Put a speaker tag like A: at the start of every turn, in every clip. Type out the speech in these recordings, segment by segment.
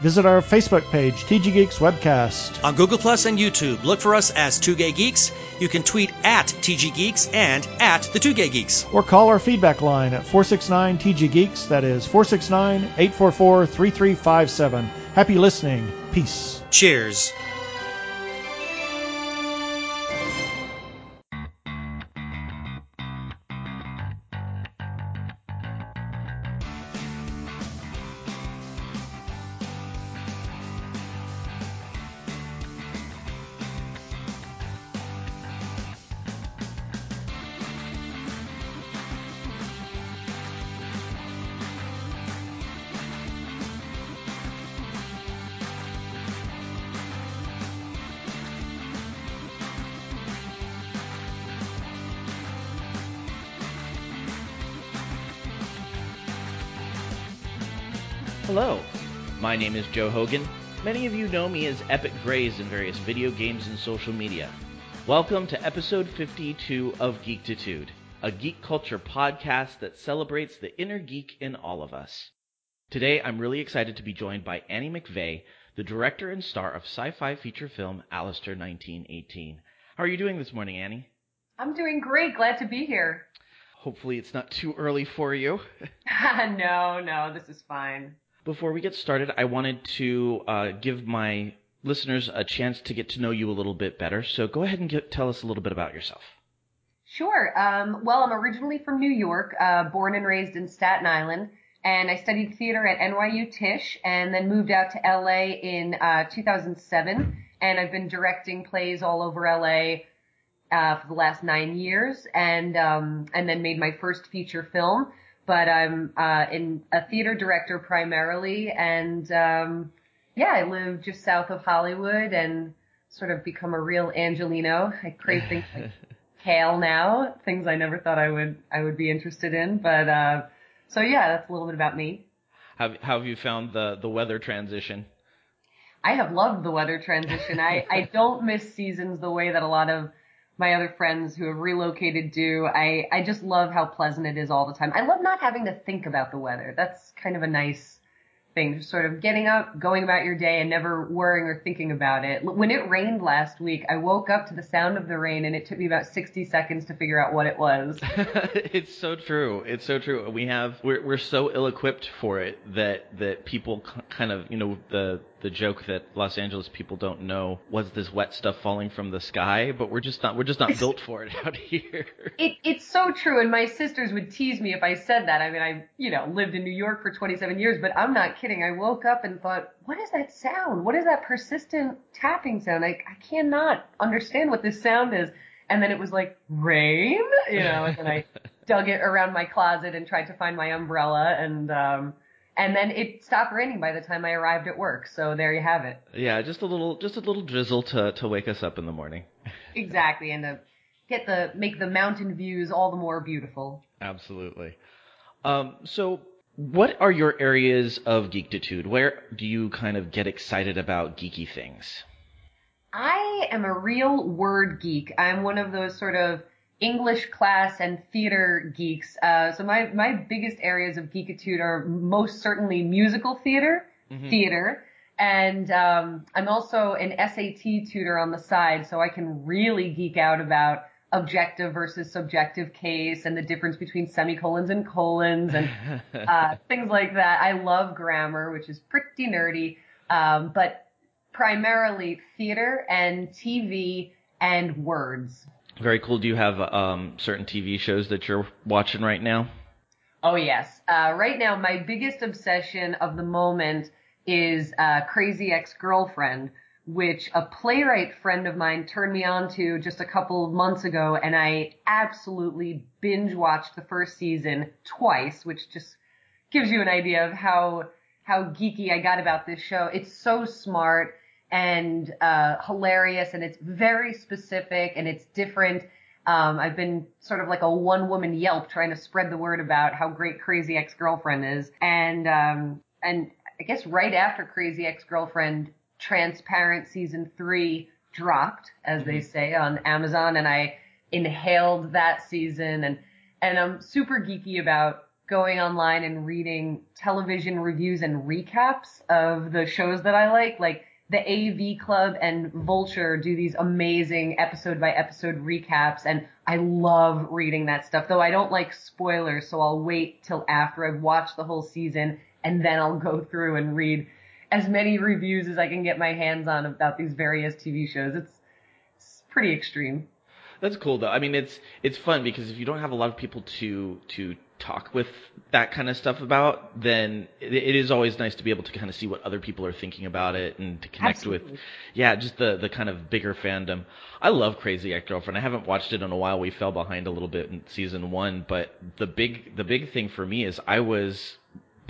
A: Visit our Facebook page, TG Geeks Webcast.
B: On Google Plus and YouTube, look for us as Two Gay Geeks. You can tweet at TG Geeks and at the Two Gay Geeks.
A: Or call our feedback line at 469 TG Geeks. That is 469 844 3357. Happy listening. Peace.
B: Cheers.
C: Name is Joe Hogan. Many of you know me as Epic Grays in various video games and social media. Welcome to episode 52 of Geektitude, a geek culture podcast that celebrates the inner geek in all of us. Today, I'm really excited to be joined by Annie McVey, the director and star of sci-fi feature film Alistair 1918. How are you doing this morning, Annie?
D: I'm doing great. Glad to be here.
C: Hopefully, it's not too early for you.
D: no, no, this is fine.
C: Before we get started, I wanted to uh, give my listeners a chance to get to know you a little bit better. So go ahead and get, tell us a little bit about yourself.
D: Sure. Um, well, I'm originally from New York, uh, born and raised in Staten Island, and I studied theater at NYU Tisch, and then moved out to LA in uh, 2007. And I've been directing plays all over LA uh, for the last nine years, and um, and then made my first feature film but I'm uh, in a theater director primarily, and um, yeah, I live just south of Hollywood and sort of become a real Angelino. I crave things like kale now, things I never thought I would I would be interested in. But uh, so yeah, that's a little bit about me.
C: How, how have you found the the weather transition?
D: I have loved the weather transition. I I don't miss seasons the way that a lot of my other friends who have relocated do. I, I just love how pleasant it is all the time. I love not having to think about the weather. That's kind of a nice thing, just sort of getting up, going about your day and never worrying or thinking about it. When it rained last week, I woke up to the sound of the rain and it took me about 60 seconds to figure out what it was.
C: it's so true. It's so true. We have, we're, we're so ill equipped for it that, that people kind of, you know, the, the joke that Los Angeles people don't know was this wet stuff falling from the sky, but we're just not we're just not built for it out here.
D: It, it's so true, and my sisters would tease me if I said that. I mean, I you know lived in New York for 27 years, but I'm not kidding. I woke up and thought, what is that sound? What is that persistent tapping sound? I I cannot understand what this sound is. And then it was like rain, you know, and then I dug it around my closet and tried to find my umbrella and um and then it stopped raining by the time I arrived at work. So there you have it.
C: Yeah, just a little, just a little drizzle to to wake us up in the morning.
D: exactly, and to get the make the mountain views all the more beautiful.
C: Absolutely. Um, so, what are your areas of geekitude? Where do you kind of get excited about geeky things?
D: I am a real word geek. I'm one of those sort of English class and theater geeks. Uh, so my, my biggest areas of geekitude are most certainly musical theater, mm-hmm. theater, and um, I'm also an SAT tutor on the side, so I can really geek out about objective versus subjective case and the difference between semicolons and colons and uh, things like that. I love grammar, which is pretty nerdy, um, but primarily theater and TV and words.
C: Very cool. Do you have um, certain TV shows that you're watching right now?
D: Oh yes. Uh, right now, my biggest obsession of the moment is uh, Crazy Ex-Girlfriend, which a playwright friend of mine turned me on to just a couple of months ago, and I absolutely binge watched the first season twice, which just gives you an idea of how how geeky I got about this show. It's so smart and uh, hilarious, and it's very specific and it's different. Um, I've been sort of like a one woman Yelp trying to spread the word about how great Crazy Ex Girlfriend is, and um, and I guess right after Crazy Ex-Girlfriend Transparent season 3 dropped, as they mm-hmm. say on Amazon and I inhaled that season and and I'm super geeky about going online and reading television reviews and recaps of the shows that I like. Like the AV Club and Vulture do these amazing episode by episode recaps and I love reading that stuff. Though I don't like spoilers, so I'll wait till after I've watched the whole season and then I'll go through and read as many reviews as I can get my hands on about these various TV shows. It's, it's pretty extreme.
C: That's cool though. I mean, it's it's fun because if you don't have a lot of people to to talk with that kind of stuff about, then it, it is always nice to be able to kind of see what other people are thinking about it and to connect
D: Absolutely.
C: with, yeah, just the the kind of bigger fandom. I love Crazy Ex-Girlfriend. I haven't watched it in a while. We fell behind a little bit in season one, but the big the big thing for me is I was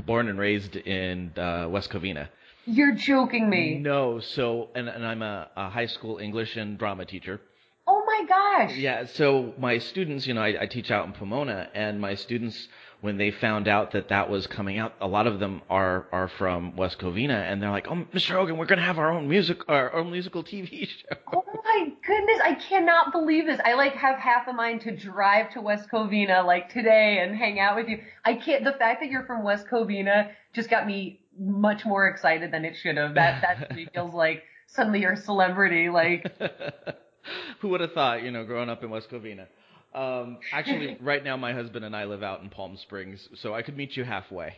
C: born and raised in uh, West Covina.
D: You're joking me.
C: No, so and, and I'm a, a high school English and drama teacher.
D: Oh my gosh.
C: Yeah, so my students, you know, I, I teach out in Pomona, and my students, when they found out that that was coming out, a lot of them are are from West Covina, and they're like, "Oh, Mr. Hogan, we're gonna have our own music, our own musical TV show."
D: Oh my goodness, I cannot believe this. I like have half a mind to drive to West Covina like today and hang out with you. I can't, the fact that you're from West Covina just got me much more excited than it should have. That, that feels like suddenly you're a celebrity. Like,
C: Who would have thought, you know, growing up in West Covina? Um, actually, right now my husband and I live out in Palm Springs, so I could meet you halfway.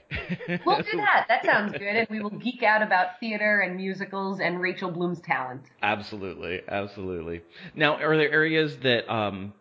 D: we'll do that. That sounds good. And we will geek out about theater and musicals and Rachel Bloom's talent.
C: Absolutely, absolutely. Now, are there areas that um,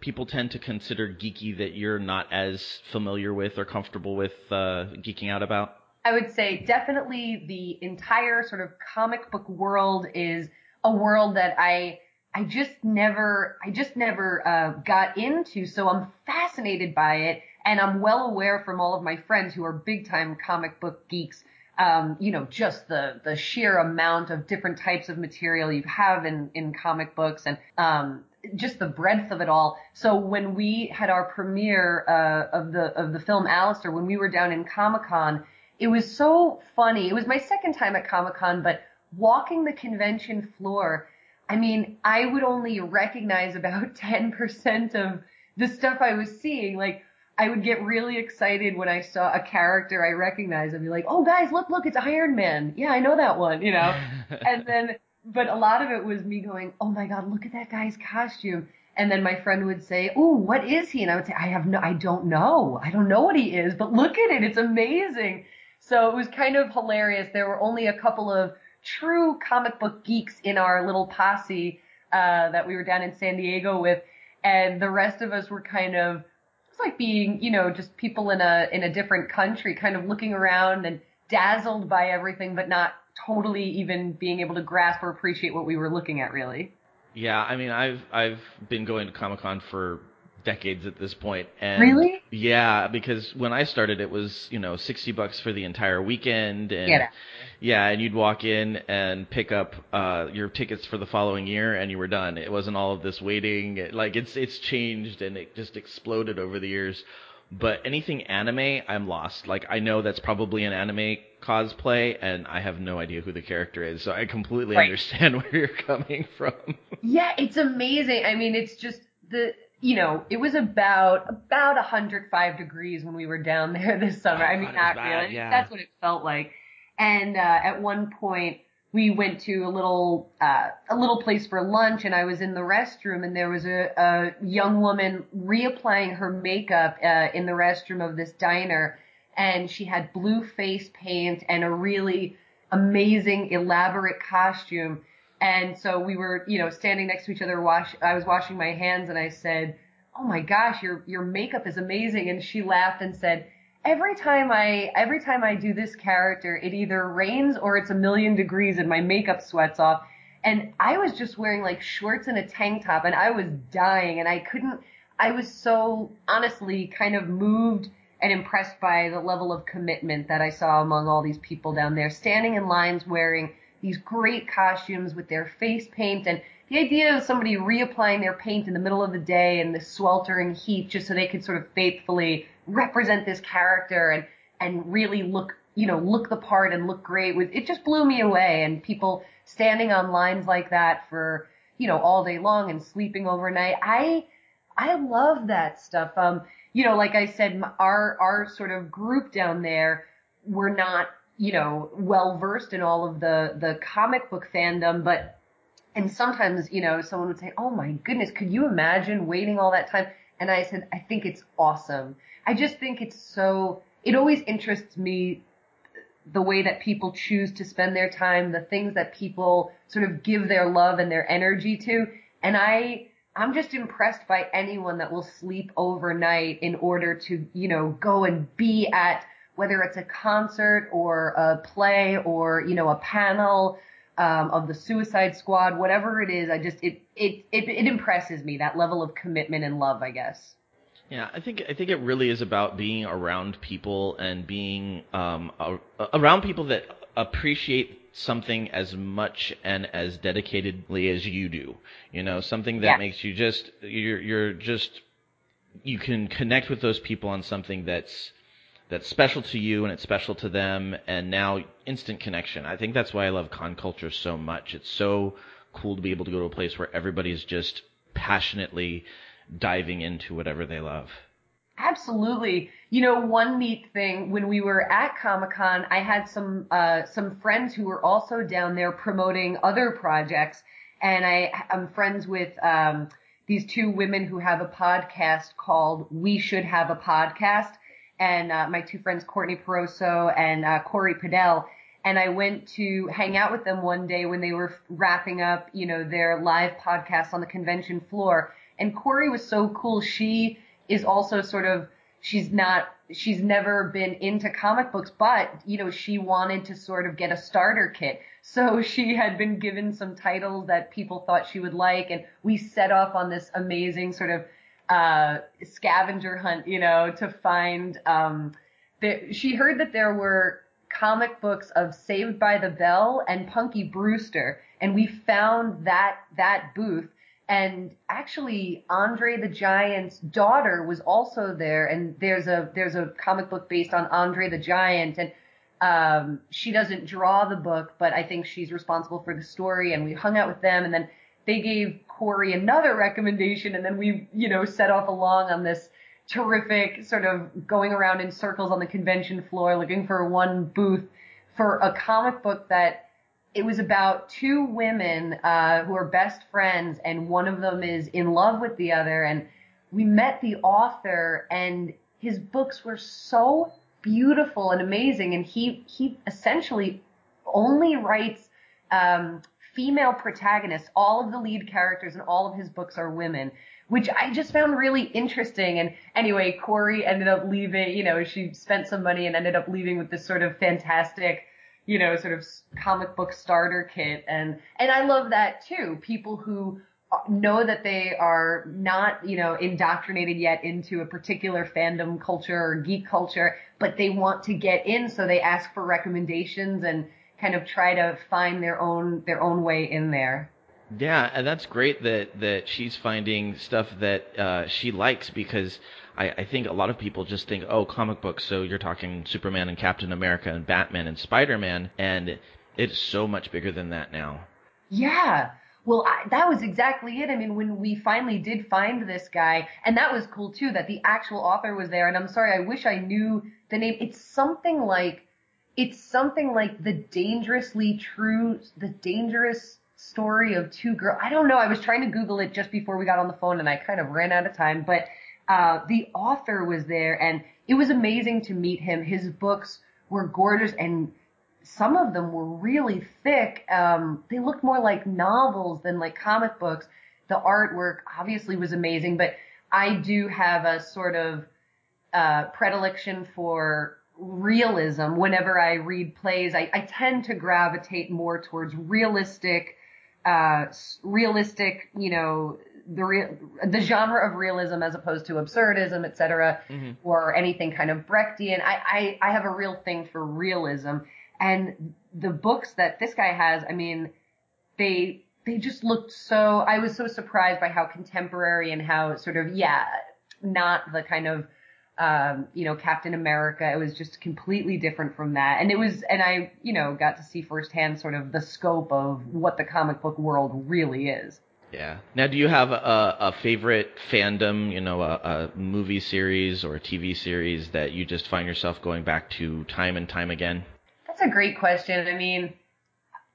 C: people tend to consider geeky that you're not as familiar with or comfortable with uh, geeking out about?
D: I would say definitely the entire sort of comic book world is a world that I I just never I just never uh, got into. So I'm fascinated by it, and I'm well aware from all of my friends who are big time comic book geeks. Um, you know, just the the sheer amount of different types of material you have in in comic books, and um, just the breadth of it all. So when we had our premiere uh, of the of the film Alistair, when we were down in Comic Con, it was so funny. It was my second time at Comic Con, but walking the convention floor, I mean, I would only recognize about 10% of the stuff I was seeing. Like, I would get really excited when I saw a character I recognized and be like, oh guys, look, look, it's Iron Man. Yeah, I know that one, you know? and then, but a lot of it was me going, oh my god, look at that guy's costume. And then my friend would say, "Oh, what is he?" And I would say, "I have no, I don't know. I don't know what he is, but look at it. It's amazing." So it was kind of hilarious. There were only a couple of true comic book geeks in our little posse uh, that we were down in San Diego with, and the rest of us were kind of it's like being, you know, just people in a in a different country, kind of looking around and dazzled by everything, but not totally even being able to grasp or appreciate what we were looking at, really.
C: Yeah, I mean, I've I've been going to Comic Con for decades at this point, and
D: Really?
C: yeah, because when I started, it was you know sixty bucks for the entire weekend, and yeah, and you'd walk in and pick up uh, your tickets for the following year, and you were done. It wasn't all of this waiting. It, like it's it's changed and it just exploded over the years. But anything anime, I'm lost. Like I know that's probably an anime cosplay, and I have no idea who the character is. So I completely
D: Right.
C: understand where you're coming from.
D: Yeah, it's amazing. I mean, it's just the you know, it was about about 105 degrees when we were down there this summer. I
C: Oh,
D: mean,
C: it was
D: not
C: bad,
D: really.
C: yeah.
D: That's what it felt like. And uh, at one point, we went to a little uh, a little place for lunch, and I was in the restroom, and there was a, a young woman reapplying her makeup uh, in the restroom of this diner, and she had blue face paint and a really amazing, elaborate costume. And so we were, you know, standing next to each other. Wash. I was washing my hands, and I said, "Oh my gosh, your your makeup is amazing." And she laughed and said, "Every time I every time I do this character, it either rains or it's a million degrees, and my makeup sweats off." And I was just wearing like shorts and a tank top, and I was dying, and I couldn't. I was so honestly kind of moved and impressed by the level of commitment that I saw among all these people down there, standing in lines wearing these great costumes with their face paint and the idea of somebody reapplying their paint in the middle of the day in the sweltering heat just so they could sort of faithfully represent this character and and really look you know, look the part and look great. It just blew me away. And people standing on lines like that for, you know, all day long and sleeping overnight. I, I love that stuff. Um, you know, like I said, our, our sort of group down there, we're not, you know, well versed in all of the, the comic book fandom, but, and sometimes, you know, someone would say, Oh my goodness, could you imagine waiting all that time? And I said, I think it's awesome. I just think it's so, it always interests me the way that people choose to spend their time, the things that people sort of give their love and their energy to. And I, I'm just impressed by anyone that will sleep overnight in order to, you know, go and be at whether it's a concert or a play or, you know, a panel um, of the Suicide Squad, whatever it is. I just it, it it it impresses me that level of commitment and love. I guess.
C: Yeah, I think I think it really is about being around people and being um, a, around people that appreciate something as much and as dedicatedly as you do. You know, something that yeah. makes you just you're you're just you can connect with those people on something that's that's special to you and it's special to them and now instant connection. I think that's why I love con culture so much. It's so cool to be able to go to a place where everybody's just passionately diving into whatever they love.
D: Absolutely. You know, one neat thing when we were at Comic Con, I had some uh, some friends who were also down there promoting other projects, and I am friends with um, these two women who have a podcast called We Should Have a Podcast, and uh, my two friends Courtney Peroso and uh, Corey Padell. And I went to hang out with them one day when they were wrapping up, you know, their live podcast on the convention floor. And Corey was so cool. She is also sort of she's not she's never been into comic books, but you know, she wanted to sort of get a starter kit. So she had been given some titles that people thought she would like and we set off on this amazing sort of uh scavenger hunt, you know, to find um she heard that there were comic books of Saved by the Bell and Punky Brewster and we found that that booth. And actually Andre the Giant's daughter was also there and there's a there's a comic book based on Andre the Giant and um she doesn't draw the book but I think she's responsible for the story and we hung out with them and then they gave Corey another recommendation and then we you know set off along on this terrific sort of going around in circles on the convention floor looking for one booth for a comic book that it was about two women uh, who are best friends, and one of them is in love with the other. And we met the author, and his books were so beautiful and amazing. And he he essentially only writes um, female protagonists. All of the lead characters in all of his books are women, which I just found really interesting. And anyway, Corey ended up leaving. You know, she spent some money and ended up leaving with this sort of fantastic you know, sort of comic book starter kit. And, and I love that too. People who uh, know that they are not, you know, indoctrinated yet into a particular fandom culture or geek culture, but they want to get in. So they ask for recommendations and kind of try to find their own, their own way in there.
C: Yeah, and that's great that that she's finding stuff that uh, she likes because I, I think a lot of people just think, oh, comic books. So you're talking Superman and Captain America and Batman and Spider Man, and it's so much bigger than that now.
D: Yeah. Well, I, that was exactly it. I mean, when we finally did find this guy, and that was cool too, that the actual author was there. And I'm sorry, I wish I knew the name. It's something like, it's something like the dangerously true, the dangerous story of two girls. I don't know. I was trying to Google it just before we got on the phone, and I kind of ran out of time. But uh, the author was there and it was amazing to meet him. His books were gorgeous and some of them were really thick. Um, they looked more like novels than like comic books. The artwork obviously was amazing, but I do have a sort of uh, predilection for realism. Whenever I read plays, I, I tend to gravitate more towards realistic, uh, realistic, you know, the real, the genre of realism as opposed to absurdism, etc., mm-hmm. or anything kind of Brechtian. I, I I have a real thing for realism, and the books that this guy has, I mean, they they just looked so. I was so surprised by how contemporary and how sort of yeah, not the kind of um, you know, Captain America. It was just completely different from that. And it was, and I, you know, got to see firsthand sort of the scope of what the comic book world really is.
C: Yeah. Now, do you have a, a favorite fandom, you know, a, a movie series or a TV series that you just find yourself going back to time and time again?
D: That's a great question. I mean,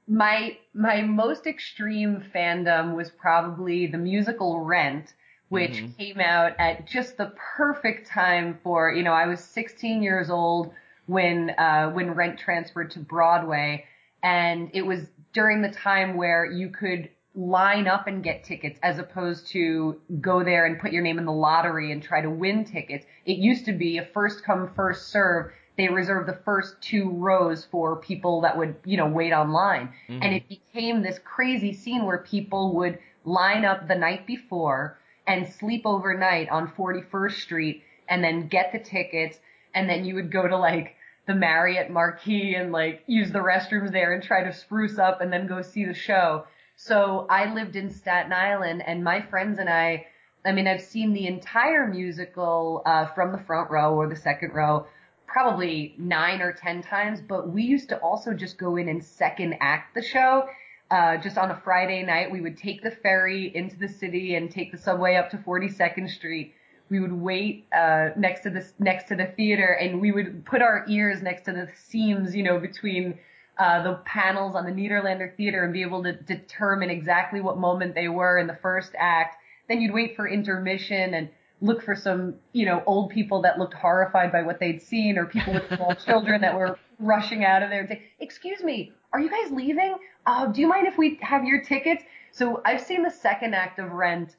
D: my my most extreme fandom was probably the musical Rent, which mm-hmm. came out at just the perfect time for you know I was 16 years old when uh, when Rent transferred to Broadway, and it was during the time where you could line up and get tickets as opposed to go there and put your name in the lottery and try to win tickets. It used to be a first come first serve they reserved the first two rows for people that would, you know, wait online. Mm-hmm. And it became this crazy scene where people would line up the night before and sleep overnight on 41st Street and then get the tickets. And then you would go to like the Marriott Marquis and like use the restrooms there and try to spruce up and then go see the show. So I lived in Staten Island and my friends and I, I mean, I've seen the entire musical, uh, from the front row or the second row probably nine or ten times, but we used to also just go in and second act the show. Uh, just on a Friday night, we would take the ferry into the city and take the subway up to 42nd Street. We would wait uh, next to the next to the theater, and we would put our ears next to the seams, you know, between uh, the panels on the Nederlander Theater, and be able to determine exactly what moment they were in the first act. Then you'd wait for intermission and look for some, you know, old people that looked horrified by what they'd seen or people with small children that were rushing out of there and say, excuse me, are you guys leaving? Uh, do you mind if we have your tickets? So I've seen the second act of Rent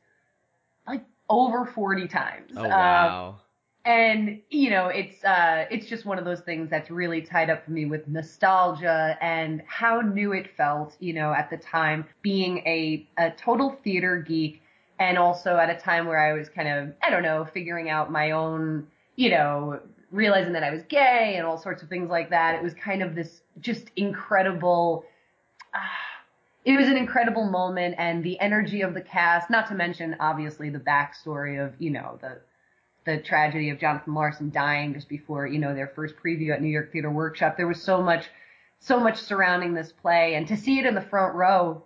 D: like over 40 times.
C: Oh, wow.
D: Um, and you know it's uh it's just one of those things that's really tied up for me with nostalgia and how new it felt you know at the time being a a total theater geek and also at a time where I was kind of, I don't know, figuring out my own, you know, realizing that I was gay and all sorts of things like that. It was kind of this just incredible, uh, it was an incredible moment and the energy of the cast, not to mention obviously the backstory of, you know, the, the tragedy of Jonathan Larson dying just before, you know, their first preview at New York Theater Workshop. There was so much, so much surrounding this play and to see it in the front row,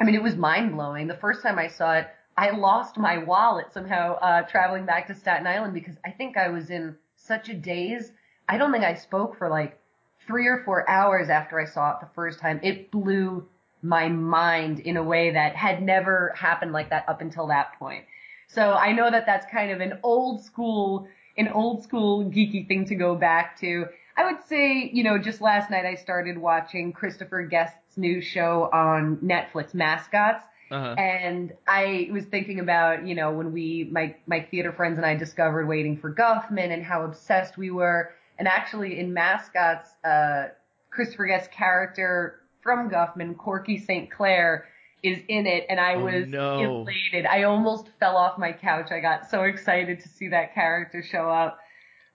D: I mean, it was mind blowing. The first time I saw it, I lost my wallet somehow uh, traveling back to Staten Island because I think I was in such a daze. I don't think I spoke for like three or four hours after I saw it the first time. It blew my mind in a way that had never happened like that up until that point. So I know that that's kind of an old school, an old school geeky thing to go back to. I would say, you know, just last night I started watching Christopher Guest's new show on Netflix, Mascots uh-huh. And I was thinking about, you know, when we, my, my theater friends and I discovered Waiting for Guffman and how obsessed we were. And actually in Mascots, uh, Christopher Guest's character from Guffman, Corky St. Clair, is in it and I
C: oh,
D: was
C: no.
D: elated. I almost fell off my couch. I got so excited to see that character show up.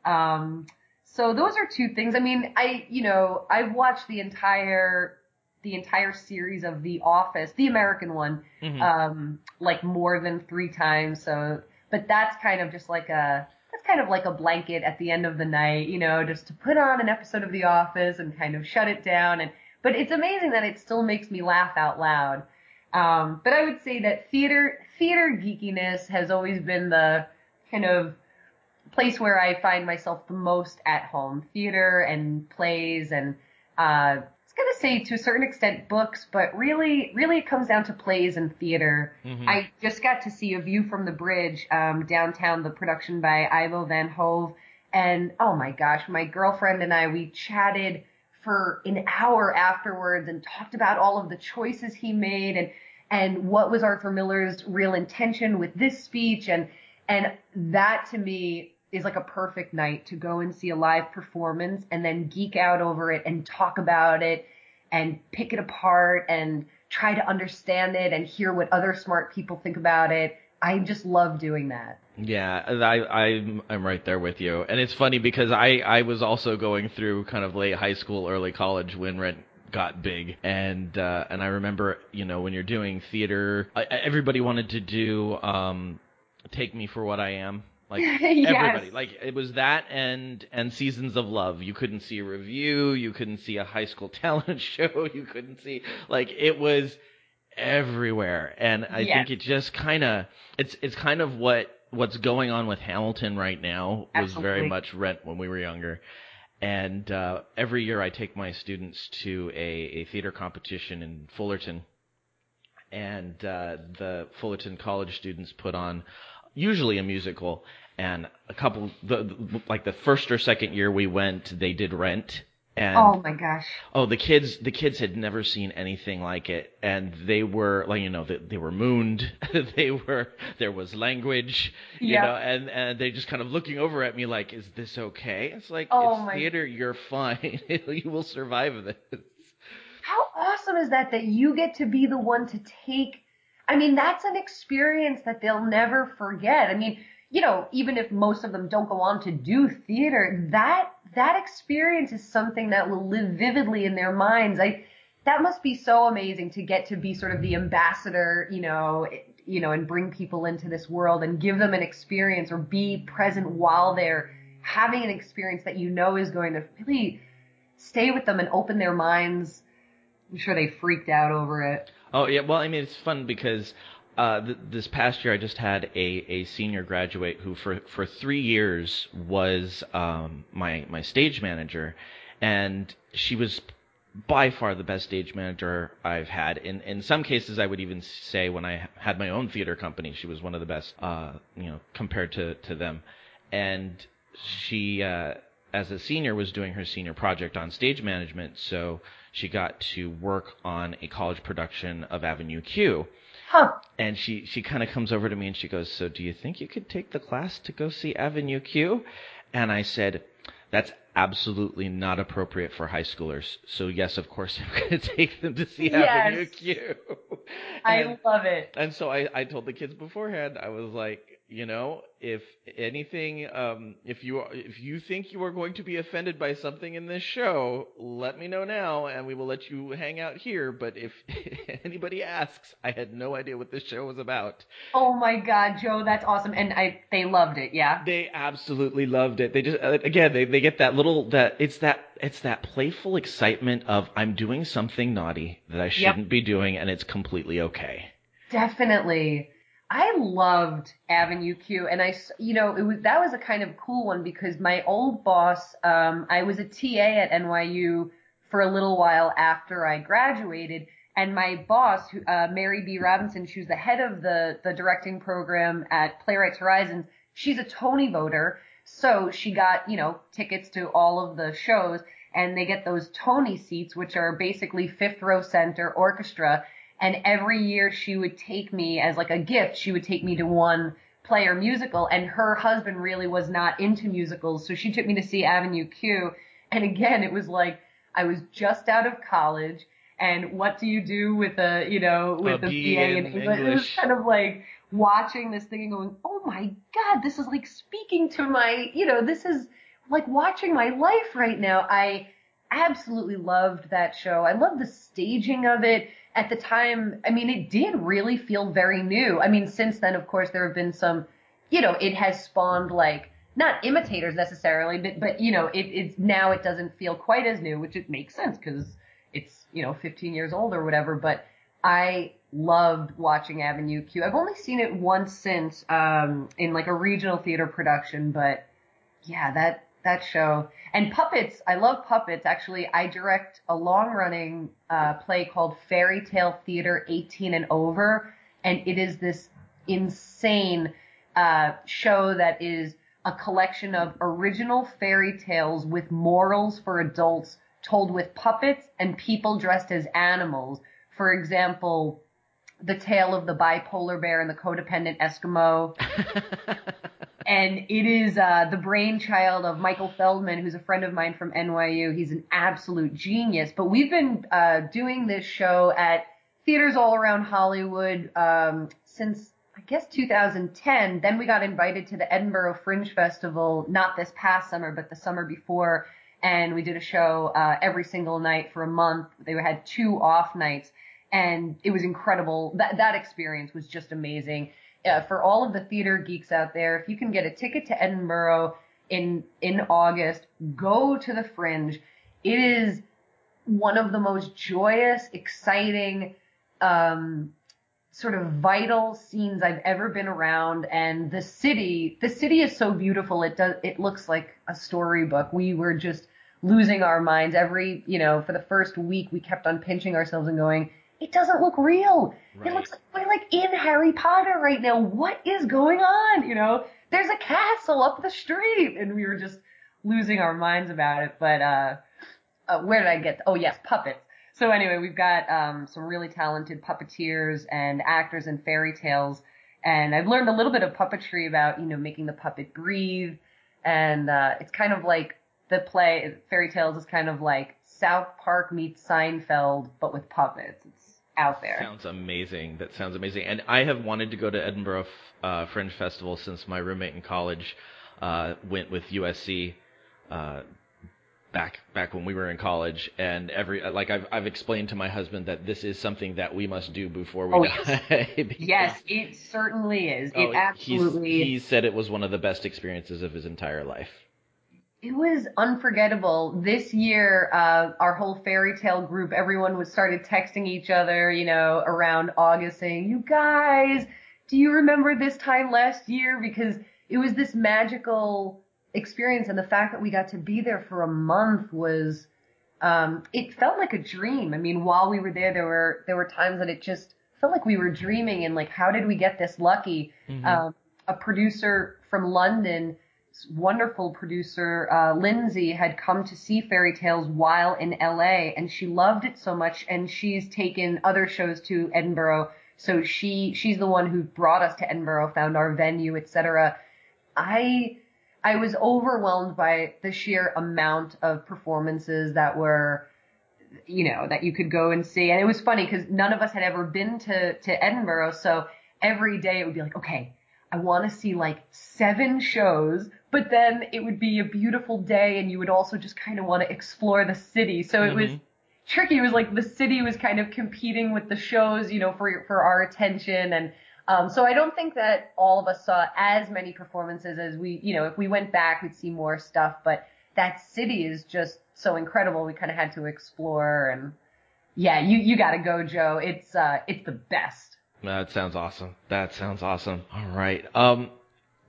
D: Um, so those are two things. I mean, I, you know, I've watched the entire the entire series of The Office, the American one, mm-hmm. um, like more than three times. So, but that's kind of just like a, kind of like a blanket at the end of the night, you know, just to put on an episode of The Office and kind of shut it down. And, but it's amazing that it still makes me laugh out loud. Um, but I would say that theater, theater geekiness has always been the kind of place where I find myself the most at home. Theater and plays and, uh, going to say to a certain extent books, but really, really it comes down to plays and theater. Mm-hmm. I just got to see A View from the Bridge um, downtown, the production by Ivo Van Hove, and oh my gosh, my girlfriend and I we chatted for an hour afterwards and talked about all of the choices he made and and what was Arthur Miller's real intention with this speech and and that to me is like a perfect night to go and see a live performance and then geek out over it and talk about it and pick it apart and try to understand it and hear what other smart people think about it. I just love doing that.
C: Yeah, I I'm I'm right there with you. And it's funny because I I was also going through kind of late high school, early college when Rent got big and uh and I remember, you know, when you're doing theater, I, everybody wanted to do um Take Me for What I Am Like
D: Yes.
C: everybody, like it was that and and Seasons of Love. You couldn't see a review, you couldn't see a high school talent show, you couldn't see like it was everywhere. And I
D: Yes.
C: think it just kind of it's it's kind of what what's going on with Hamilton right now was very much Rent when we were younger. And uh, every year I take my students to a, a theater competition in Fullerton, and uh, the Fullerton College students put on usually a musical. And a couple, the, like the first or second year we went, they did Rent, and
D: Oh my gosh.
C: Oh, the kids, the kids had never seen anything like it, and they were like, you know, they, they were mooned. they were, there was language, you
D: Yeah.
C: know, and and they just kind of looking over at me like, is this okay? It's like
D: Oh
C: it's theater, you're fine, you will survive this.
D: How awesome is that that you get to be the one to take I mean, that's an experience that they'll never forget. I mean, you know, even if most of them don't go on to do theater, that that experience is something that will live vividly in their minds. I that must be so amazing to get to be sort of the ambassador, you know, you know, and bring people into this world and give them an experience or be present while they're having an experience that you know is going to really stay with them and open their minds. I'm sure they freaked out over it.
C: Oh yeah, well, I mean, it's fun because uh, th- this past year I just had a, a senior graduate who for for three years was um, my my stage manager, and she was by far the best stage manager I've had. In in some cases, I would even say when I had my own theater company, she was one of the best. Uh, you know, compared to to them, and she. Uh, as a senior was doing her senior project on stage management, so she got to work on a college production of Avenue Q.
D: Huh.
C: And she, she kind of comes over to me and she goes, So do you think you could take the class to go see Avenue Q? And I said, That's absolutely not appropriate for high schoolers. So, yes, of course, I'm going to take them to see
D: Yes.
C: Avenue Q.
D: I
C: And-
D: love it.
C: and so I, I told the kids beforehand, I was like, you know, if anything, um, if you are, if you think you are going to be offended by something in this show, let me know now, and we will let you hang out here. But if anybody asks, I had no idea what this show was about.
D: Oh my God, Joe, that's awesome. And I, they loved it. Yeah.
C: They absolutely loved it. They just uh, again, they they get that little that it's that it's that playful excitement of I'm doing something naughty that I shouldn't be doing, and it's completely okay.
D: Definitely. I loved Avenue Q and I, you know, it was, that was a kind of cool one because my old boss, um, I was a TA at NYU for a little while after I graduated and my boss, uh, Mary B. Robinson, she was the head of the, the directing program at Playwrights Horizons. She's a Tony voter. So she got, you know, tickets to all of the shows and they get those Tony seats, which are basically fifth row center orchestra. And every year she would take me as like a gift. She would take me to one play or musical and her husband really was not into musicals. So she took me to see Avenue Q. And again, it was like I was just out of college. And what do you do with a, you know, with
C: A
D: a
C: BA
D: in English? It was kind of like watching this thing and going, oh my God, this is like speaking to my, you know, this is like watching my life right now. I absolutely loved that show. I loved the staging of it. At the time, I mean, it did really feel very new. I mean, since then, of course, there have been some, you know, it has spawned like, not imitators necessarily, but, but, you know, it, it's now it doesn't feel quite as new, which it makes sense because it's, you know, 15 years old or whatever, but I loved watching Avenue Q. I've only seen it once since, um, in like a regional theater production, but yeah, that that show and puppets. I love puppets. Actually, I direct a long-running uh, play called Fairy Tale Theater 18 and Over, and it is this insane uh, show that is a collection of original fairy tales with morals for adults told with puppets and people dressed as animals. For example, the tale of the bipolar bear and the codependent Eskimo and it is uh, the brainchild of Michael Feldman, who's a friend of mine from NYU. He's an absolute genius. But we've been uh, doing this show at theaters all around Hollywood um, since I guess 2010. Then we got invited to the Edinburgh Fringe Festival, not this past summer, but the summer before, and we did a show uh, every single night for a month. They had two off nights, and it was incredible. That that experience was just amazing. uh, for all of the theater geeks out there, if you can get a ticket to Edinburgh in in August, go to the Fringe. It is one of the most joyous, exciting, um, sort of vital scenes I've ever been around. And the city, the city is so beautiful. It does, it looks like a storybook. We were just losing our minds every, you know, for the first week, we kept on pinching ourselves and going, it doesn't look real.
C: Right.
D: It looks like we're like in Harry Potter right now. What is going on? You know, there's a castle up the street and we were just losing our minds about it. But, uh, uh where did I get? Oh yes, puppets. So anyway, we've got, um, some really talented puppeteers and actors in fairy tales. And I've learned a little bit of puppetry about, you know, making the puppet breathe. And, uh, it's kind of like the play, fairy tales is kind of like South Park meets Seinfeld, but with puppets. It's out there.
C: Sounds amazing. That sounds amazing. And I have wanted to go to Edinburgh uh, Fringe Festival since my roommate in college uh, went with USC uh, back back when we were in college. And every like I've I've explained to my husband that this is something that we must do before we
D: Oh,
C: die. because-
D: Yes, it certainly is.
C: Oh,
D: it absolutely.
C: He said it was one of the best experiences of his entire life.
D: It was unforgettable. This year, uh, our whole fairy tale group, everyone was started texting each other, you know, around August saying, you guys, do you remember this time last year? Because it was this magical experience and the fact that we got to be there for a month was, um, it felt like a dream. I mean, while we were there, there were, there were times that it just felt like we were dreaming and like, how did we get this lucky? Um, a producer from London, wonderful producer, uh, Lindsay had come to see Fairy Tales while in LA and she loved it so much and she's taken other shows to Edinburgh. So she, she's the one who brought us to Edinburgh, found our venue, etc. I, I was overwhelmed by the sheer amount of performances that were, you know, that you could go and see. And it was funny because none of us had ever been to, to Edinburgh. So every day it would be like, okay, I want to see like seven shows, but then it would be a beautiful day and you would also just kind of want to explore the city. So it was
C: Mhm.
D: tricky. It was like the city was kind of competing with the shows, you know, for, for our attention. And, um, so I don't think that all of us saw as many performances as we, you know, if we went back, we'd see more stuff, but that city is just so incredible. We kind of had to explore and yeah, you, you gotta go, Joe. It's, uh, it's the best.
C: That sounds awesome. That sounds awesome. All right. Um,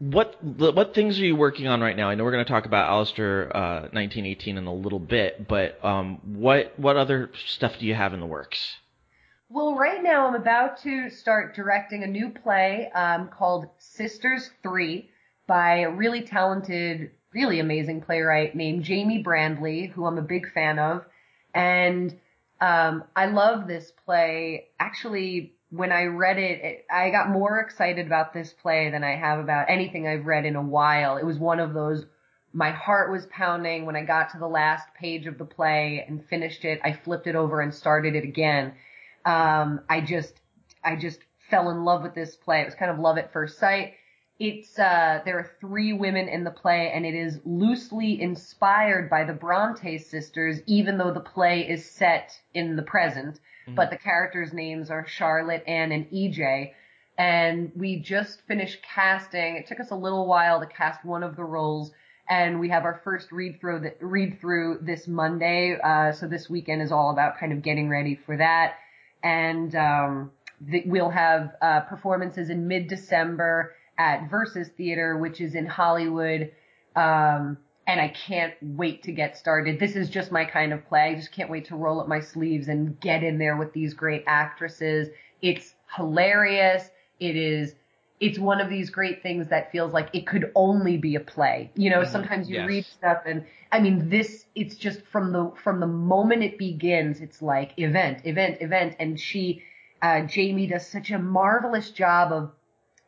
C: what what things are you working on right now? I know we're going to talk about Alistair uh, 1918 in a little bit, but um, what what other stuff do you have in the works?
D: Well, right now I'm about to start directing a new play um, called Sisters 3 by a really talented, really amazing playwright named Jami Brandli, who I'm a big fan of. And um, I love this play. Actually, when I read it, it, I got more excited about this play than I have about anything I've read in a while. It was one of those my heart was pounding when I got to the last page of the play and finished it. I flipped it over and started it again. Um, I just, I just fell in love with this play. It was kind of love at first sight. It's, uh, there are three women in the play and it is loosely inspired by the Bronte sisters, even though the play is set in the present. But the characters' names are Charlotte, Anne, and EJ. And we just finished casting. It took us a little while to cast one of the roles and we have our first read through read through this Monday. Uh, so this weekend is all about kind of getting ready for that. And, um, we'll have, uh, performances in mid-December at Versus Theater, which is in Hollywood. Um, and I can't wait to get started. This is just my kind of play. I just can't wait to roll up my sleeves and get in there with these great actresses. It's hilarious. It is, it's one of these great things that feels like it could only be a play. You know,
C: Mhm.
D: sometimes you
C: Yes.
D: read stuff and I mean this it's just from the from the moment it begins, it's like event, event, event and she uh Jami does such a marvelous job of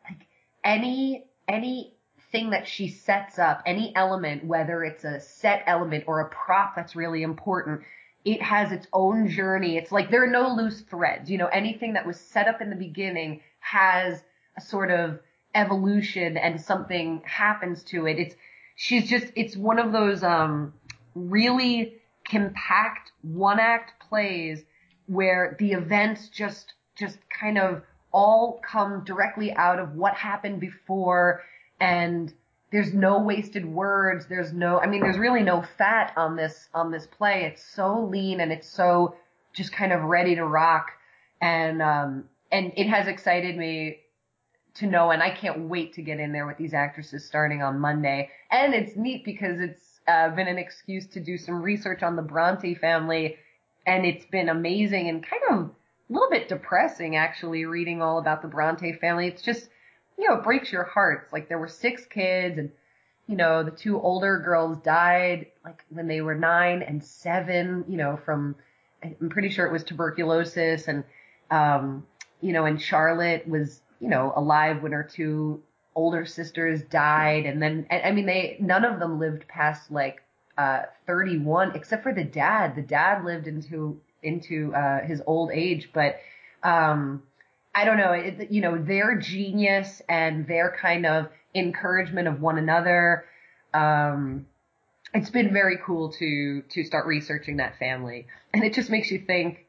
D: like any any anything that she sets up, any element, whether it's a set element or a prop that's really important, it has its own journey. It's like there are no loose threads. You know, anything that was set up in the beginning has a sort of evolution and something happens to it. It's, she's just, it's one of those, um, really compact one act plays where the events just, just kind of all come directly out of what happened before and there's no wasted words. There's no, I mean, there's really no fat on this, on this play. It's so lean and it's so just kind of ready to rock. And, um, and it has excited me to know, and I can't wait to get in there with these actresses starting on Monday. And it's neat because it's uh, been an excuse to do some research on the Bronte family, and it's been amazing and kind of a little bit depressing actually reading all about the Bronte family. It's just, you know, it breaks your hearts. Like there were six kids and, you know, the two older girls died like when they were nine and seven, you know, from, I'm pretty sure it was tuberculosis and, um, you know, and Charlotte was, you know, alive when her two older sisters died. And then, I mean, they, none of them lived past like, uh, 31, except for the dad. The dad lived into, into, uh, his old age, but, um, I don't know, it, you know, their genius and their kind of encouragement of one another, um, it's been very cool to, to start researching that family. And it just makes you think,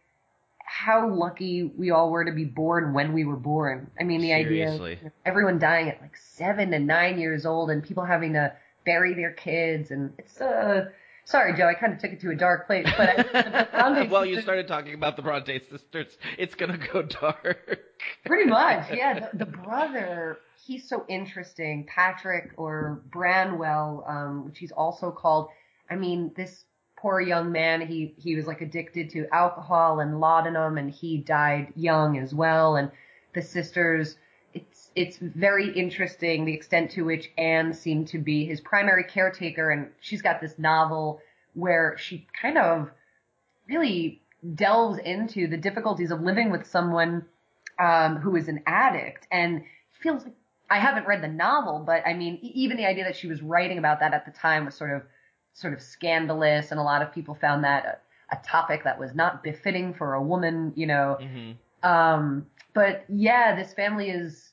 D: how lucky we all were to be born when we were born. I mean, the
C: Seriously.
D: idea of everyone dying at like seven and nine years old and people having to bury their kids and it's, uh, sorry, Joe, I kind of took it to a dark place, but I,
C: well, you started talking about the Bronte sisters. It's gonna go dark.
D: Pretty much, yeah. The, the, brother, he's so interesting. Patrick or Branwell, um, which he's also called. I mean, this poor young man, he, he was like addicted to alcohol and laudanum and he died young as well. And the sisters, it's, it's very interesting the extent to which Anne seemed to be his primary caretaker. And she's got this novel where she kind of really delves into the difficulties of living with someone, um, who is an addict and feels like I haven't read the novel, but I mean, even the idea that she was writing about that at the time was sort of sort of scandalous, and a lot of people found that a, a topic that was not befitting for a woman, you know.
C: Mm-hmm.
D: Um, but yeah, this family is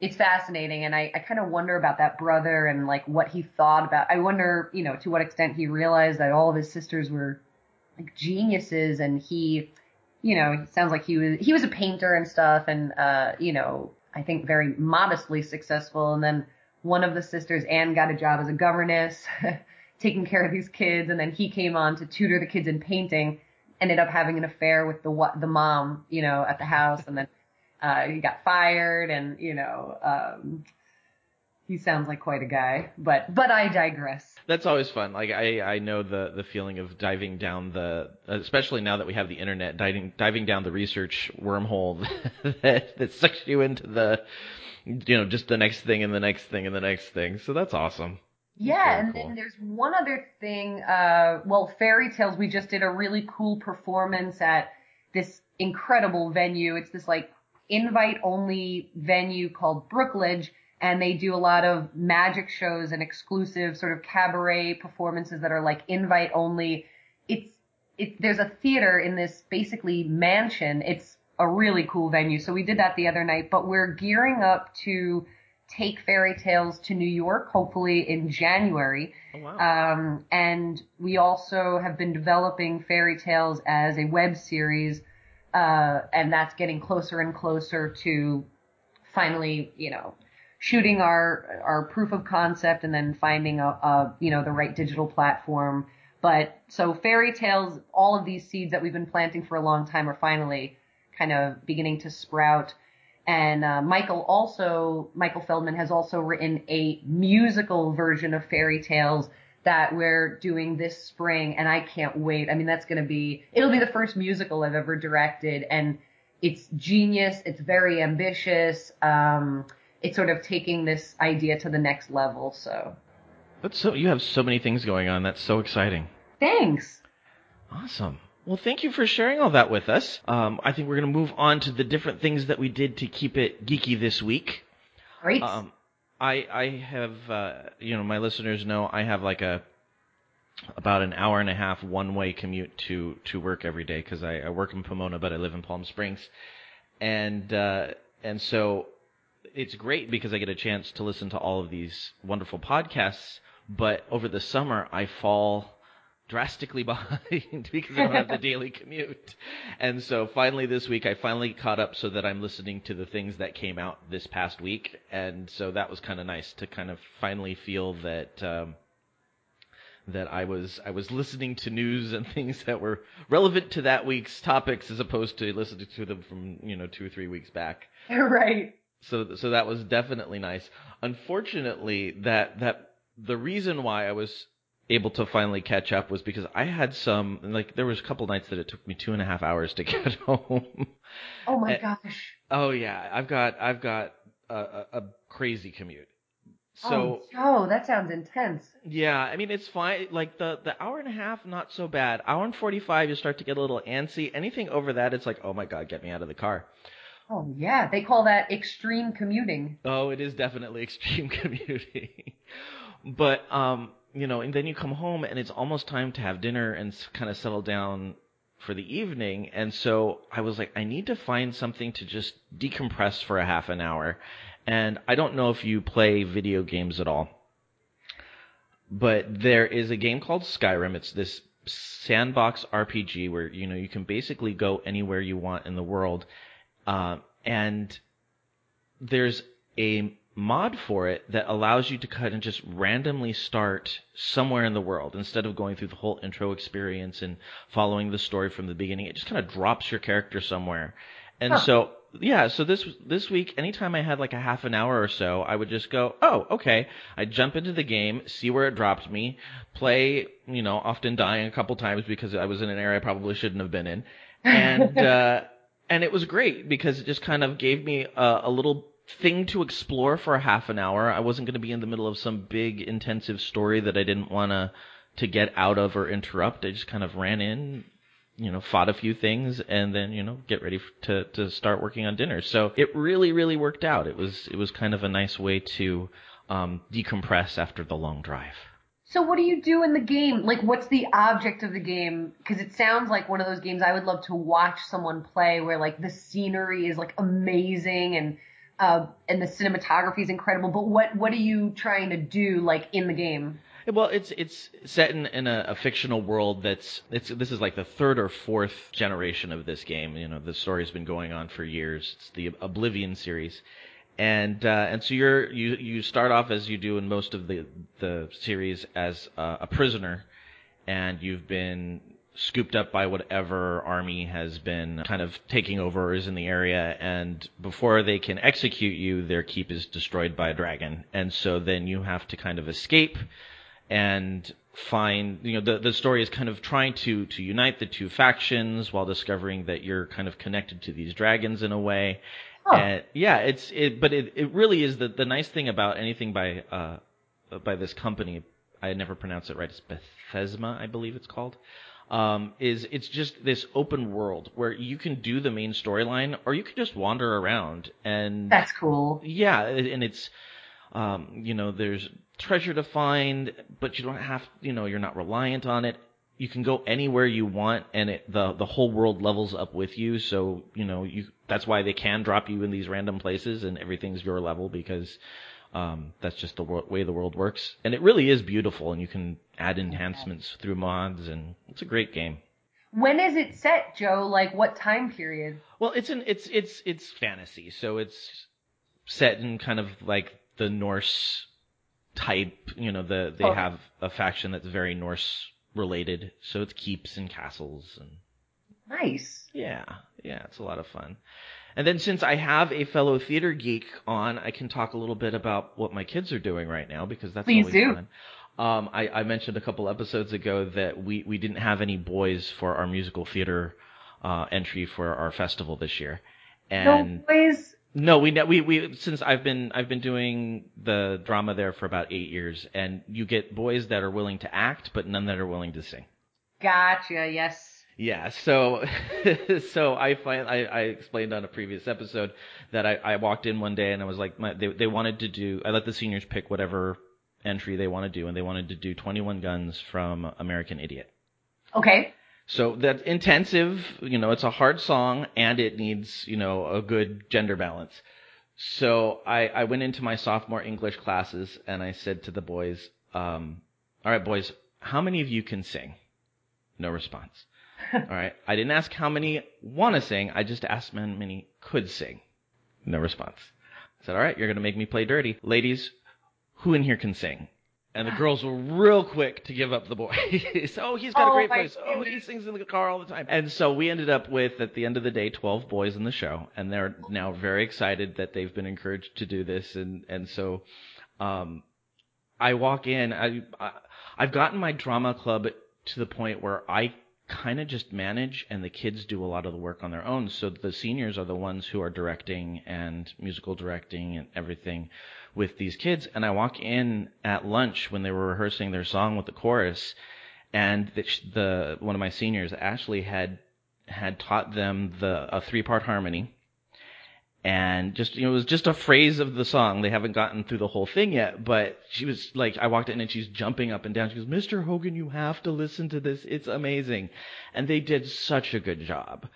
D: it's fascinating, and I, I kind of wonder about that brother and like what he thought about. I wonder, you know, to what extent he realized that all of his sisters were like geniuses, and he, you know, he sounds like he was he was a painter and stuff, and uh, you know, I think very modestly successful, and then one of the sisters, Anne, got a job as a governess. taking care of these kids, and then he came on to tutor the kids in painting. Ended up having an affair with the the mom, you know, at the house, and then uh, he got fired, and you know, um, he sounds like quite a guy. But but I digress.
C: That's always fun. Like I I know the the feeling of diving down the, especially now that we have the internet, diving diving down the research wormhole that that sucks you into the, you know, just the next thing and the next thing and the next thing. So that's awesome.
D: Yeah, and
C: cool.
D: then there's one other thing. Uh, well, Fairy Tales, we just did a really cool performance at this incredible venue. It's this like invite only venue called Brookledge, and they do a lot of magic shows and exclusive sort of cabaret performances that are like invite only. It's it, there's a theater in this basically mansion. It's a really cool venue. So we did that the other night, but we're gearing up to take fairy tales to New York, hopefully in January.
C: Oh, wow.
D: Um, and we also have been developing fairy tales as a web series, uh, and that's getting closer and closer to finally, you know, shooting our our proof of concept and then finding a, a you know the right digital platform. But so fairy tales, all of these seeds that we've been planting for a long time are finally kind of beginning to sprout. And uh, Michael also, Michael Feldman has also written a musical version of fairy tales that we're doing this spring, and I can't wait. I mean, that's going to be, it'll be the first musical I've ever directed, and it's genius. It's very ambitious. Um, it's sort of taking this idea to the next level. So.
C: That's so. You have so many things going on. That's so exciting.
D: Thanks.
C: Awesome. Well, thank you for sharing all that with us. Um, I think we're going to move on to the different things that we did to keep it geeky this week.
D: Great.
C: Um, I I have uh, you know my listeners know I have like a about an hour and a half one way commute to to work every day because I, I work in Pomona but I live in Palm Springs, and uh, and so it's great because I get a chance to listen to all of these wonderful podcasts. But over the summer I fall drastically behind because I don't have the daily commute. And so finally this week I finally caught up so that I'm listening to the things that came out this past week. And so that was kind of nice to kind of finally feel that um that I was I was listening to news and things that were relevant to that week's topics as opposed to listening to them from, you know, 2 or 3 weeks back.
D: right.
C: So so that was definitely nice. Unfortunately, that that the reason why I was able to finally catch up was because I had some like there was a couple nights that it took me two and a half hours to get home.
D: Oh my gosh.
C: oh yeah, I've got I've got a, a, a crazy commute. So
D: oh, Joe, that sounds intense.
C: yeah, I mean it's fine. Like the the hour and a half, not so bad. Hour and forty five, you start to get a little antsy. Anything over that, it's like, oh my god, get me out of the car.
D: Oh yeah, they call that extreme commuting.
C: Oh, it is definitely extreme commuting. but um, you know, and then you come home and it's almost time to have dinner and kind of settle down for the evening. And so I was like, I need to find something to just decompress for a half an hour. And I don't know if you play video games at all, but there is a game called Skyrim. It's this sandbox RPG where you know you can basically go anywhere you want in the world, uh, and there's a mod for it that allows you to kind of just randomly start somewhere in the world instead of going through the whole intro experience and following the story from the beginning. It just kind of drops your character somewhere. And
D: Huh.
C: so yeah, so this this week, anytime I had like a half an hour or so, I would just go, oh, okay. I'd jump into the game, see where it dropped me, play, you know, often dying a couple times because I was in an area I probably shouldn't have been in, and uh, and it was great because it just kind of gave me a, a little thing to explore for a half an hour. I wasn't going to be in the middle of some big intensive story that I didn't want to to get out of or interrupt. I just kind of ran in, you know, fought a few things and then, you know, get ready to to start working on dinner. So it really really worked out. It was it was kind of a nice way to um decompress after the long drive.
D: So what do you do in the game? Like, what's the object of the game? Because it sounds like one of those games I would love to watch someone play, where like the scenery is like amazing and uh, and the cinematography is incredible. But what what are you trying to do like in the game?
C: Well, it's it's set in, in a, a fictional world that's it's this is like the third or fourth generation of this game. You know, the story's been going on for years. It's the Oblivion series, and uh, and so you're you you start off as you do in most of the the series as a prisoner, and you've been scooped up by whatever army has been kind of taking over or is in the area and before they can execute you their keep is destroyed by a dragon and so then you have to kind of escape and find you know the the story is kind of trying to to unite the two factions while discovering that you're kind of connected to these dragons in a way
D: Huh.
C: and yeah it's it but it it really is the the nice thing about anything by uh by this company I never pronounce it right it's Bethesma I believe it's called um, is it's just this open world where you can do the main storyline or you can just wander around and
D: That's cool.
C: yeah, and it's um, you know there's treasure to find, but you don't have you know you're not reliant on it. You can go anywhere you want, and it, the the whole world levels up with you. So you know you that's why they can drop you in these random places, and everything's your level because um, that's just the wor- way the world works. And it really is beautiful, and you can add enhancements through mods, and it's a great game.
D: When is it set, Joe? Like what time period?
C: Well, it's an it's it's it's fantasy, so it's set in kind of like the Norse type. You know, the they
D: Okay.
C: have a faction that's very Norse related, so it's keeps and castles and
D: Nice.
C: yeah, yeah, it's a lot of fun. And then since I have a fellow theater geek on, I can talk a little bit about what my kids are doing right now because that's
D: Please
C: always
D: do.
C: fun. Um, I, I mentioned a couple episodes ago that we, we didn't have any boys for our musical theater uh, entry for our festival this year, and
D: no boys.
C: no, we we we since I've been I've been doing the drama there for about eight years, and you get boys that are willing to act, but none that are willing to sing.
D: Gotcha. Yes.
C: Yeah, so so I find I, I explained on a previous episode that I, I walked in one day and I was like my, they they wanted to do I let the seniors pick whatever entry they want to do and they wanted to do 21 Guns from American Idiot.
D: Okay.
C: So that's intensive, you know, it's a hard song and it needs, you know, a good gender balance. So I, I went into my sophomore English classes and I said to the boys, um, all right, boys, how many of you can sing? No response. All right. I didn't ask how many want to sing. I just asked how many could sing. No response. I said, all right, you're going to make me play dirty. Ladies, who in here can sing? And the girls were real quick to give up the boys. oh, he's got a
D: Oh,
C: great
D: my
C: voice. Oh, he sings in the car all the time. And so we ended up with, at the end of the day, 12 boys in the show. And they're now very excited that they've been encouraged to do this. And, and so, um, I walk in, I, I, I've gotten my drama club to the point where I kind of just manage and the kids do a lot of the work on their own. So the seniors are the ones who are directing and musical directing and everything with these kids. And I walk in at lunch when they were rehearsing their song with the chorus and the, the one of my seniors, Ashley, had had taught them the a three part harmony. And just you know, it was just a phrase of the song. They haven't gotten through the whole thing yet, but she was like, I walked in and she's jumping up and down. She goes, "Mr. Hogan, you have to listen to this. It's amazing." And they did such a good job.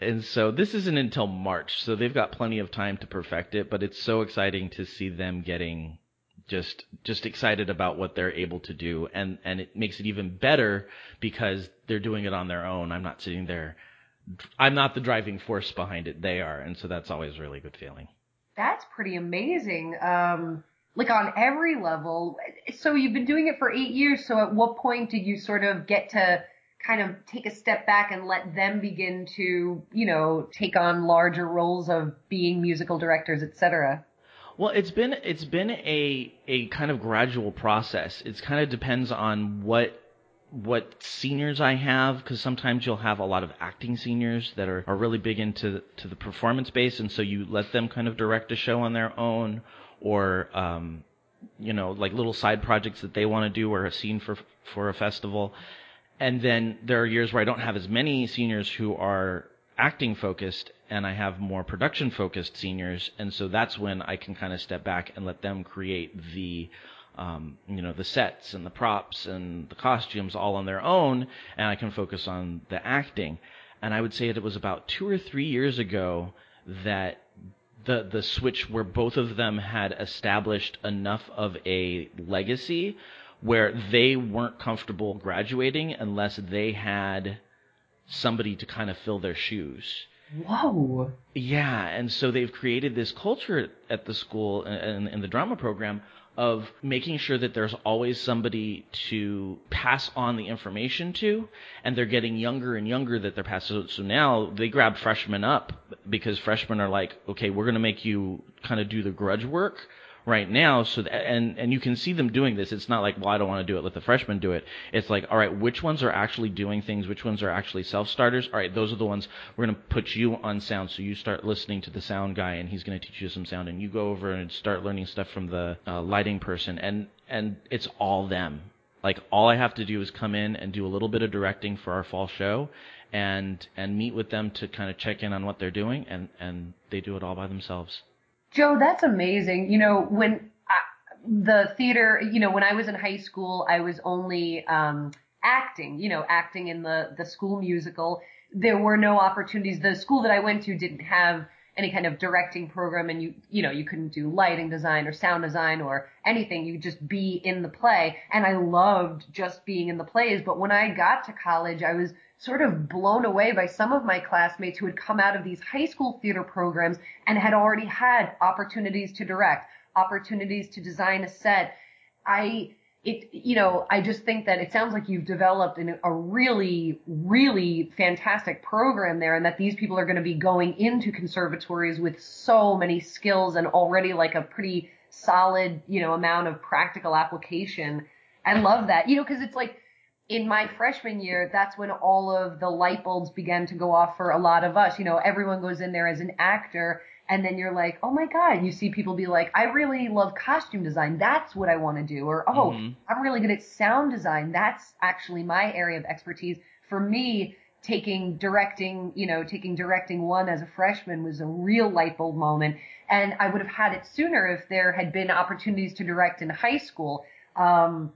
C: And so this isn't until March, so they've got plenty of time to perfect it. But it's so exciting to see them getting just just excited about what they're able to do and and it makes it even better because they're doing it on their own i'm not sitting there i'm not the driving force behind it they are and so that's always a really good feeling
D: That's pretty amazing. Um, like on every level. So you've been doing it for eight years. So at what point did you sort of get to kind of take a step back and let them begin to, you know, take on larger roles of being musical directors, et cetera?
C: Well, it's been it's been a a kind of gradual process. It kind of depends on what what seniors I have because sometimes you'll have a lot of acting seniors that are, are really big into to the performance base, and so you let them kind of direct a show on their own, or um, you know like little side projects that they want to do or a scene for for a festival. And then there are years where I don't have as many seniors who are acting focused and I have more production focused seniors. And so that's when I can kind of step back and let them create the, um, you know, the sets and the props and the costumes all on their own. And I can focus on the acting. And I would say that it was about two or three years ago that the the switch where both of them had established enough of a legacy where they weren't comfortable graduating unless they had somebody to kind of fill their shoes.
D: Whoa.
C: Yeah, and so they've created this culture at the school and in the drama program of making sure that there's always somebody to pass on the information to, and they're getting younger and younger that they're passing. So now they grab freshmen up because freshmen are like, okay, we're going to make you kind of do the grudge work right now so that, and and you can see them doing this. It's not like well I don't want to do it let the freshmen do it. It's like all right which ones are actually doing things? Which ones are actually self starters all right those are the ones we're going to put you on sound. So you start listening to the sound guy and he's going to teach you some sound and you go over and start learning stuff from the uh, lighting person. And and it's all them. Like all I have to do is come in and do a little bit of directing for our fall show and and meet with them to kind of check in on what they're doing and and they do it all by themselves
D: Joe, that's amazing. You know, when I, the theater, you know, when I was in high school, I was only um, acting, you know, acting in the the school musical. There were no opportunities. The school that I went to didn't have any kind of directing program, and you you know you couldn't do lighting design or sound design or anything. You just be in the play, and I loved just being in the plays. But when I got to college, I was sort of blown away by some of my classmates who had come out of these high school theater programs and had already had opportunities to direct, opportunities to design a set. I, it, you know, I just think that it sounds like you've developed an, a really, really fantastic program there and that these people are going to be going into conservatories with so many skills and already like a pretty solid, you know, amount of practical application. I love that, you know, cause it's like, in my freshman year, that's when all of the light bulbs began to go off for a lot of us. You know, everyone goes in there as an actor and then you're like, oh my God, you see people be like, I really love costume design. That's what I want to do. Or, oh,
C: Mhm.
D: I'm really good at sound design. That's actually my area of expertise. For me, taking directing, you know, taking directing one as a freshman was a real light bulb moment. And I would have had it sooner if there had been opportunities to direct in high school. Um,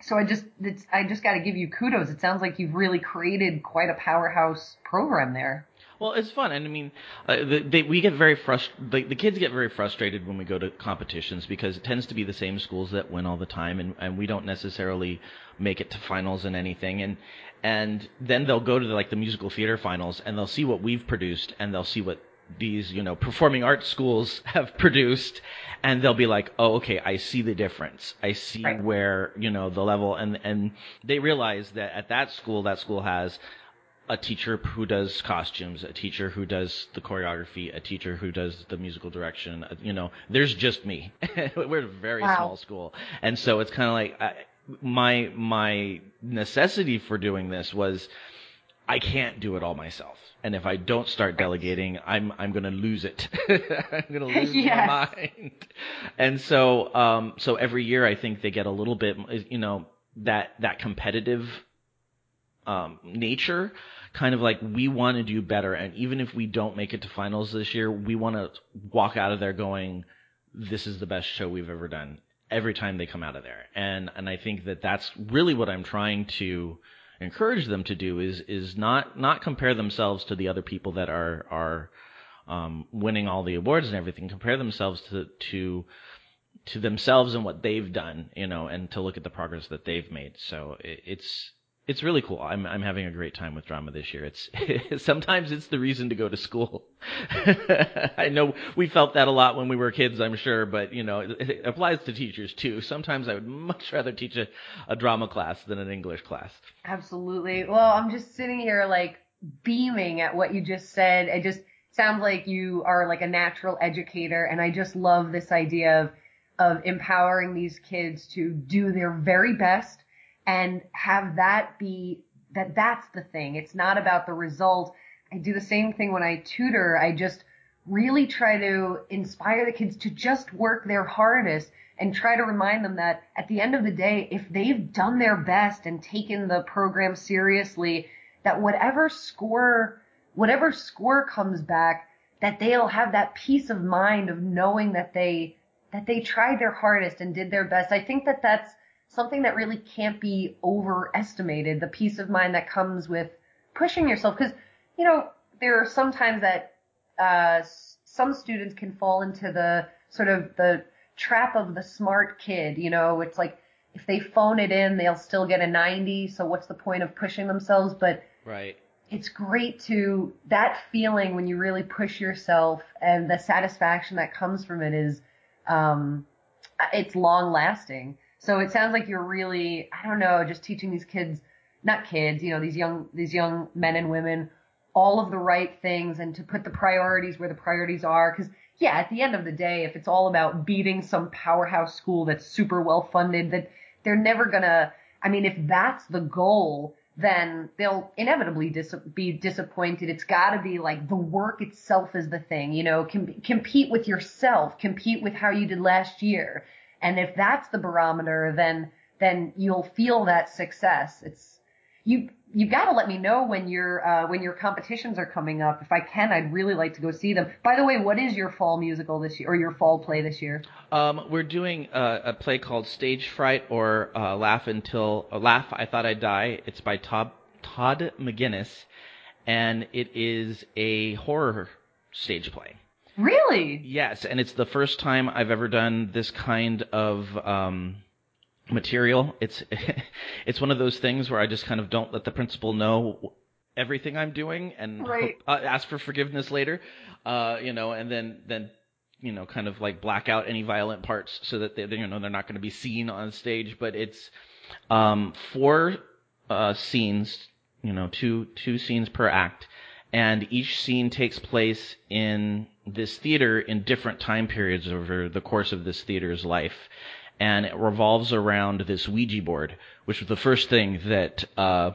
D: so I just, it's, I just got to give you kudos. It sounds like you've really created quite a powerhouse program there.
C: Well, it's fun, and I mean, uh, the, they, we get very frustrated. The, the kids get very frustrated when we go to competitions because it tends to be the same schools that win all the time, and, and we don't necessarily make it to finals and anything. And and then they'll go to the, like the musical theater finals, and they'll see what we've produced, and they'll see what these you know performing arts schools have produced and they'll be like oh okay i see the difference i see
D: Right.
C: where you know the level and and they realize that at that school that school has a teacher who does costumes, a teacher who does the choreography, a teacher who does the musical direction. uh, You know, there's just me. We're a very
D: Wow.
C: small school, and so it's kind of like I, my my necessity for doing this was I can't do it all myself. And if I don't start delegating, I'm I'm gonna lose it. I'm gonna lose
D: Yes.
C: my mind. And so um so every year I think they get a little bit you know that that competitive um nature kind of like we want to do better and even if we don't make it to finals this year, we want to walk out of there going this is the best show we've ever done every time they come out of there. And and I think that that's really what I'm trying to encourage them to do is is not not compare themselves to the other people that are are um, winning all the awards and everything. Compare themselves to to to themselves and what they've done, you know, and to look at the progress that they've made. So it, it's it's really cool. I'm I'm having a great time with drama this year. It's sometimes it's the reason to go to school. I know we felt that a lot when we were kids, I'm sure, but you know, it, it applies to teachers too. Sometimes I would much rather teach a, a drama class than an English class.
D: Absolutely. Well, I'm just sitting here like beaming at what you just said. It just sounds like you are like a natural educator and I just love this idea of of empowering these kids to do their very best and have that be that that's the thing. It's not about the result. I do the same thing when I tutor. I just really try to inspire the kids to just work their hardest and try to remind them that at the end of the day, if they've done their best and taken the program seriously, that whatever score, whatever score comes back, that they'll have that peace of mind of knowing that they, that they tried their hardest and did their best. I think that that's something that really can't be overestimated. The peace of mind that comes with pushing yourself. Cause, you know, there are some times that, uh, some students can fall into the sort of the trap of the smart kid. You know, it's like if they phone it in, they'll still get a 90. So what's the point of pushing themselves? But
C: Right.
D: it's great to that feeling when you really push yourself and the satisfaction that comes from it is um it's long lasting so it sounds like you're really i don't know just teaching these kids not kids you know these young these young men and women all of the right things and to put the priorities where the priorities are because yeah at the end of the day if it's all about beating some powerhouse school that's super well funded that they're never gonna i mean if that's the goal then they'll inevitably dis- be disappointed. It's got to be like the work itself is the thing, you know, com- compete with yourself, compete with how you did last year. And if that's the barometer, then, then you'll feel that success. It's, you, you got to let me know when your, uh, when your competitions are coming up. If I can, I'd really like to go see them. By the way, what is your fall musical this year or your fall play this year?
C: Um, we're doing a, a play called Stage Fright or uh, Laugh Until uh, Laugh I Thought I'd Die. It's by Todd Todd McGinnis, and it is a horror stage play.
D: Really?
C: Yes, and it's the first time I've ever done this kind of um, material. It's it's one of those things where I just kind of don't let the principal know everything I'm doing and
D: Right.
C: hope- uh, ask for forgiveness later. Uh, you know, and then then you know, kind of like black out any violent parts so that they, you know they're not going to be seen on stage. But it's um, four uh, scenes, you know, two two scenes per act, and each scene takes place in this theater in different time periods over the course of this theater's life. And it revolves around this Ouija board, which was the first thing that uh,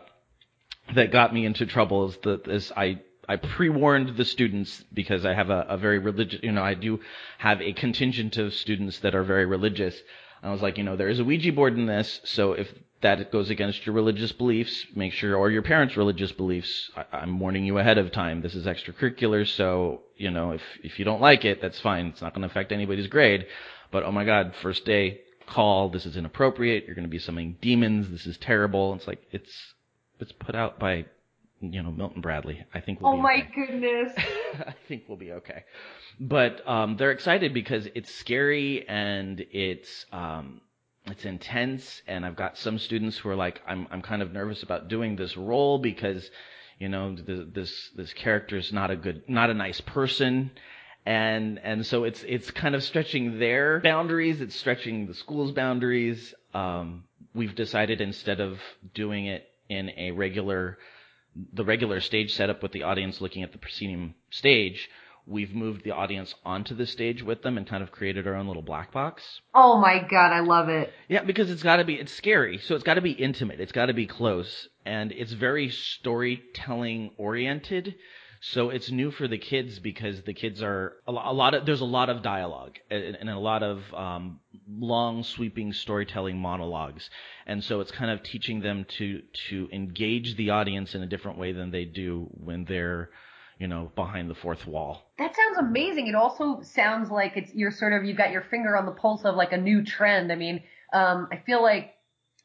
C: that got me into trouble is that is I I pre-warned the students because I have a, a very religious, you know, I do have a contingent of students that are very religious. I was like, you know, there is a Ouija board in this, so if that goes against your religious beliefs, make sure, or your parents' religious beliefs, I, I'm warning you ahead of time. This is extracurricular, so, you know, if, if you don't like it, that's fine. It's not going to affect anybody's grade. But oh my god, first day, call, this is inappropriate, you're going to be summoning demons, this is terrible. It's like, it's, it's put out by you know Milton Bradley. I think we'll
D: Oh
C: be
D: my
C: okay.
D: goodness.
C: I think we'll be okay. But um, they're excited because it's scary and it's um, it's intense. And I've got some students who are like, I'm I'm kind of nervous about doing this role because you know th- this this character is not a good not a nice person. And and so it's it's kind of stretching their boundaries. It's stretching the school's boundaries. Um, we've decided instead of doing it in a regular the regular stage setup with the audience looking at the proscenium stage, we've moved the audience onto the stage with them and kind of created our own little black box.
D: Oh my god, I love it.
C: Yeah, because it's got to be it's scary, so it's got to be intimate, it's got to be close, and it's very storytelling oriented. So it's new for the kids because the kids are a, lot of there's a lot of dialogue and, and a lot of um, long sweeping storytelling monologues, and so it's kind of teaching them to to engage the audience in a different way than they do when they're you know behind the fourth wall.
D: That sounds amazing. It also sounds like it's you're sort of you've got your finger on the pulse of like a new trend. I mean, um, I feel like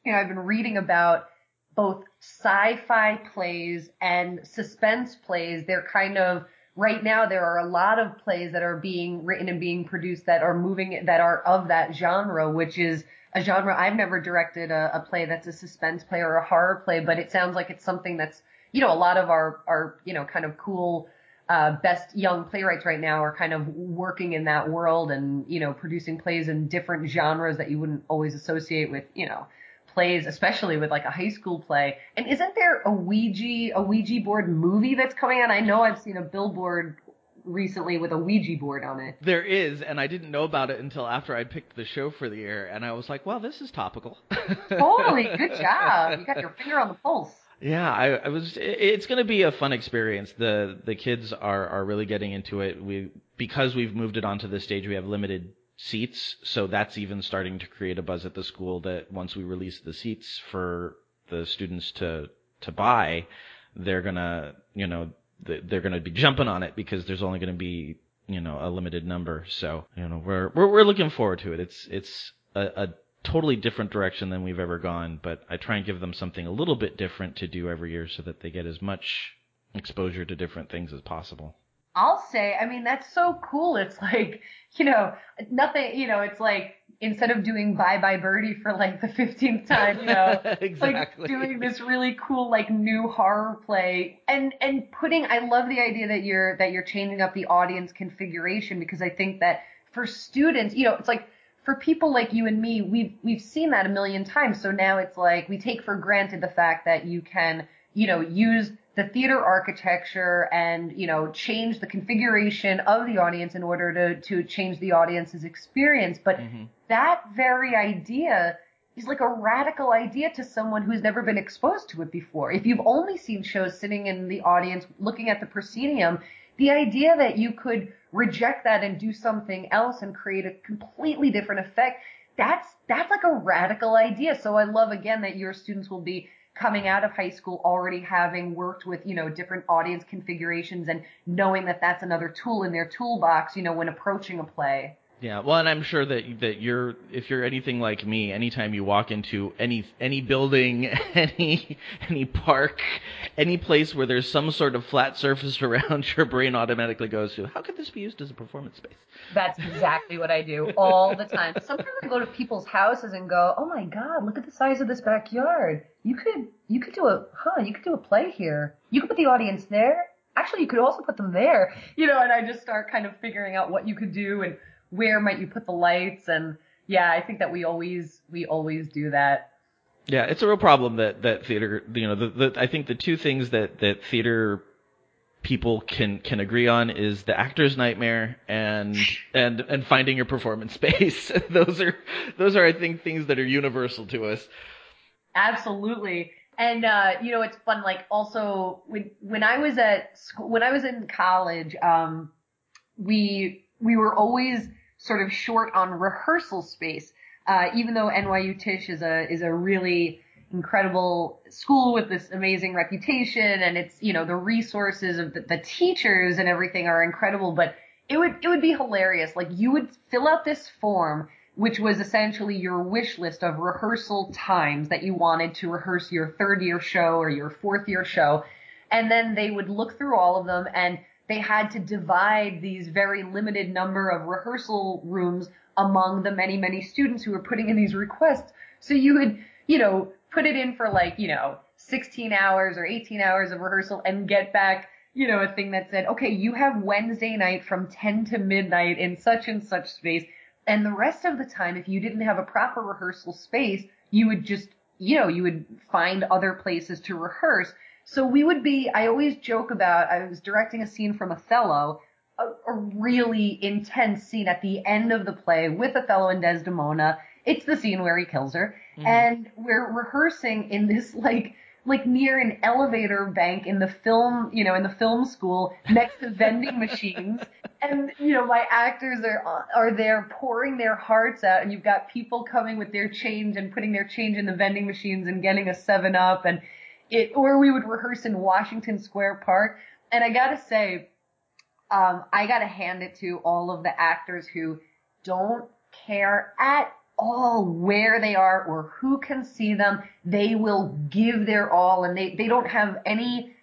D: you know I've been reading about both sci-fi plays and suspense plays. They're kind of right now there are a lot of plays that are being written and being produced that are moving that are of that genre, which is a genre I've never directed a, a play that's a suspense play or a horror play, but it sounds like it's something that's you know a lot of our our you know kind of cool uh, best young playwrights right now are kind of working in that world and you know producing plays in different genres that you wouldn't always associate with you know plays, especially with like a high school play. And isn't there a Ouija a Ouija board movie that's coming out? I know I've seen a billboard recently with a Ouija board on it.
C: There is, and I didn't know about it until after I picked the show for the air, and I was like, "Well, this is topical."
D: Totally, good job. You got your finger on the pulse.
C: Yeah, I, I was. it- It's going to be a fun experience. the The kids are are really getting into it. We because we've moved it onto the stage. We have limited seats, so that's even starting to create a buzz at the school. That once we release the seats for the students to to buy, they're gonna you know they're gonna be jumping on it because there's only going to be you know a limited number. So you know we're we're we're looking forward to it. It's it's a, a totally different direction than we've ever gone, but I try and give them something a little bit different to do every year so that they get as much exposure to different things as possible.
D: I'll say, I mean, that's so cool. It's like, you know, nothing, you know, it's like instead of doing Bye Bye Birdie for like the 15th time, you know,
C: exactly.
D: like doing this really cool like new horror play and and putting I love the idea that you're that you're changing up the audience configuration because I think that for students, you know, it's like for people like you and me, we've we've seen that a million times. So now it's like we take for granted the fact that you can, you know, use the theater architecture and, you know, change the configuration of the audience in order to to change the audience's experience. But
C: Mhm.
D: that very idea is like a radical idea to someone who's never been exposed to it before. If you've only seen shows sitting in the audience looking at the proscenium, the idea that you could reject that and do something else and create a completely different effect, that's that's like a radical idea. So I love again that your students will be coming out of high school already having worked with, you know, different audience configurations and knowing that that's another tool in their toolbox, you know, when approaching a play.
C: Yeah, well, and I'm sure that that you're if you're anything like me, anytime you walk into any any building, any any park, any place where there's some sort of flat surface around, your brain automatically goes to how could this be used as a performance space?
D: That's exactly what I do all the time. Sometimes I go to people's houses and go, "Oh my god, look at the size of this backyard. You could you could do a huh, you could do a play here. You could put the audience there. Actually, you could also put them there." You know, and I just start kind of figuring out what you could do and where might you put the lights and yeah, I think that we always we always do that.
C: Yeah, it's a real problem that that theater, you know, the, the I think the two things that that theater people can can agree on is the actor's nightmare and and and finding your performance space. those are those are I think things that are universal to us.
D: Absolutely. And uh, you know, it's fun. Like also when when I was at school, when I was in college, um, we we were always sort of short on rehearsal space. Uh, even though NYU Tisch is a is a really incredible school with this amazing reputation, and it's you know the resources of the, the teachers and everything are incredible, but it would it would be hilarious. Like you would fill out this form which was essentially your wish list of rehearsal times that you wanted to rehearse your third year show or your fourth year show. And then they would look through all of them and they had to divide these very limited number of rehearsal rooms among the many, many students who were putting in these requests. So you would, you know, put it in for like, you know, 16 hours or 18 hours of rehearsal and get back, you know, a thing that said, okay, you have Wednesday night from 10 to midnight in such and such space. And the rest of the time, if you didn't have a proper rehearsal space, you would just, you know, you would find other places to rehearse. So we would be, I always joke about, I was directing a scene from Othello, a, a really intense scene at the end of the play with Othello and Desdemona. It's the scene where he kills her. Mm-hmm. And we're rehearsing in this like, like near an elevator bank in the film, you know, in the film school next to vending machines. And, you know, my actors are, are there pouring their hearts out and you've got people coming with their change and putting their change in the vending machines and getting a seven up and it, or we would rehearse in Washington Square Park. And I gotta say, um, I gotta hand it to all of the actors who don't care at all where they are or who can see them. They will give their all and they, they don't have any,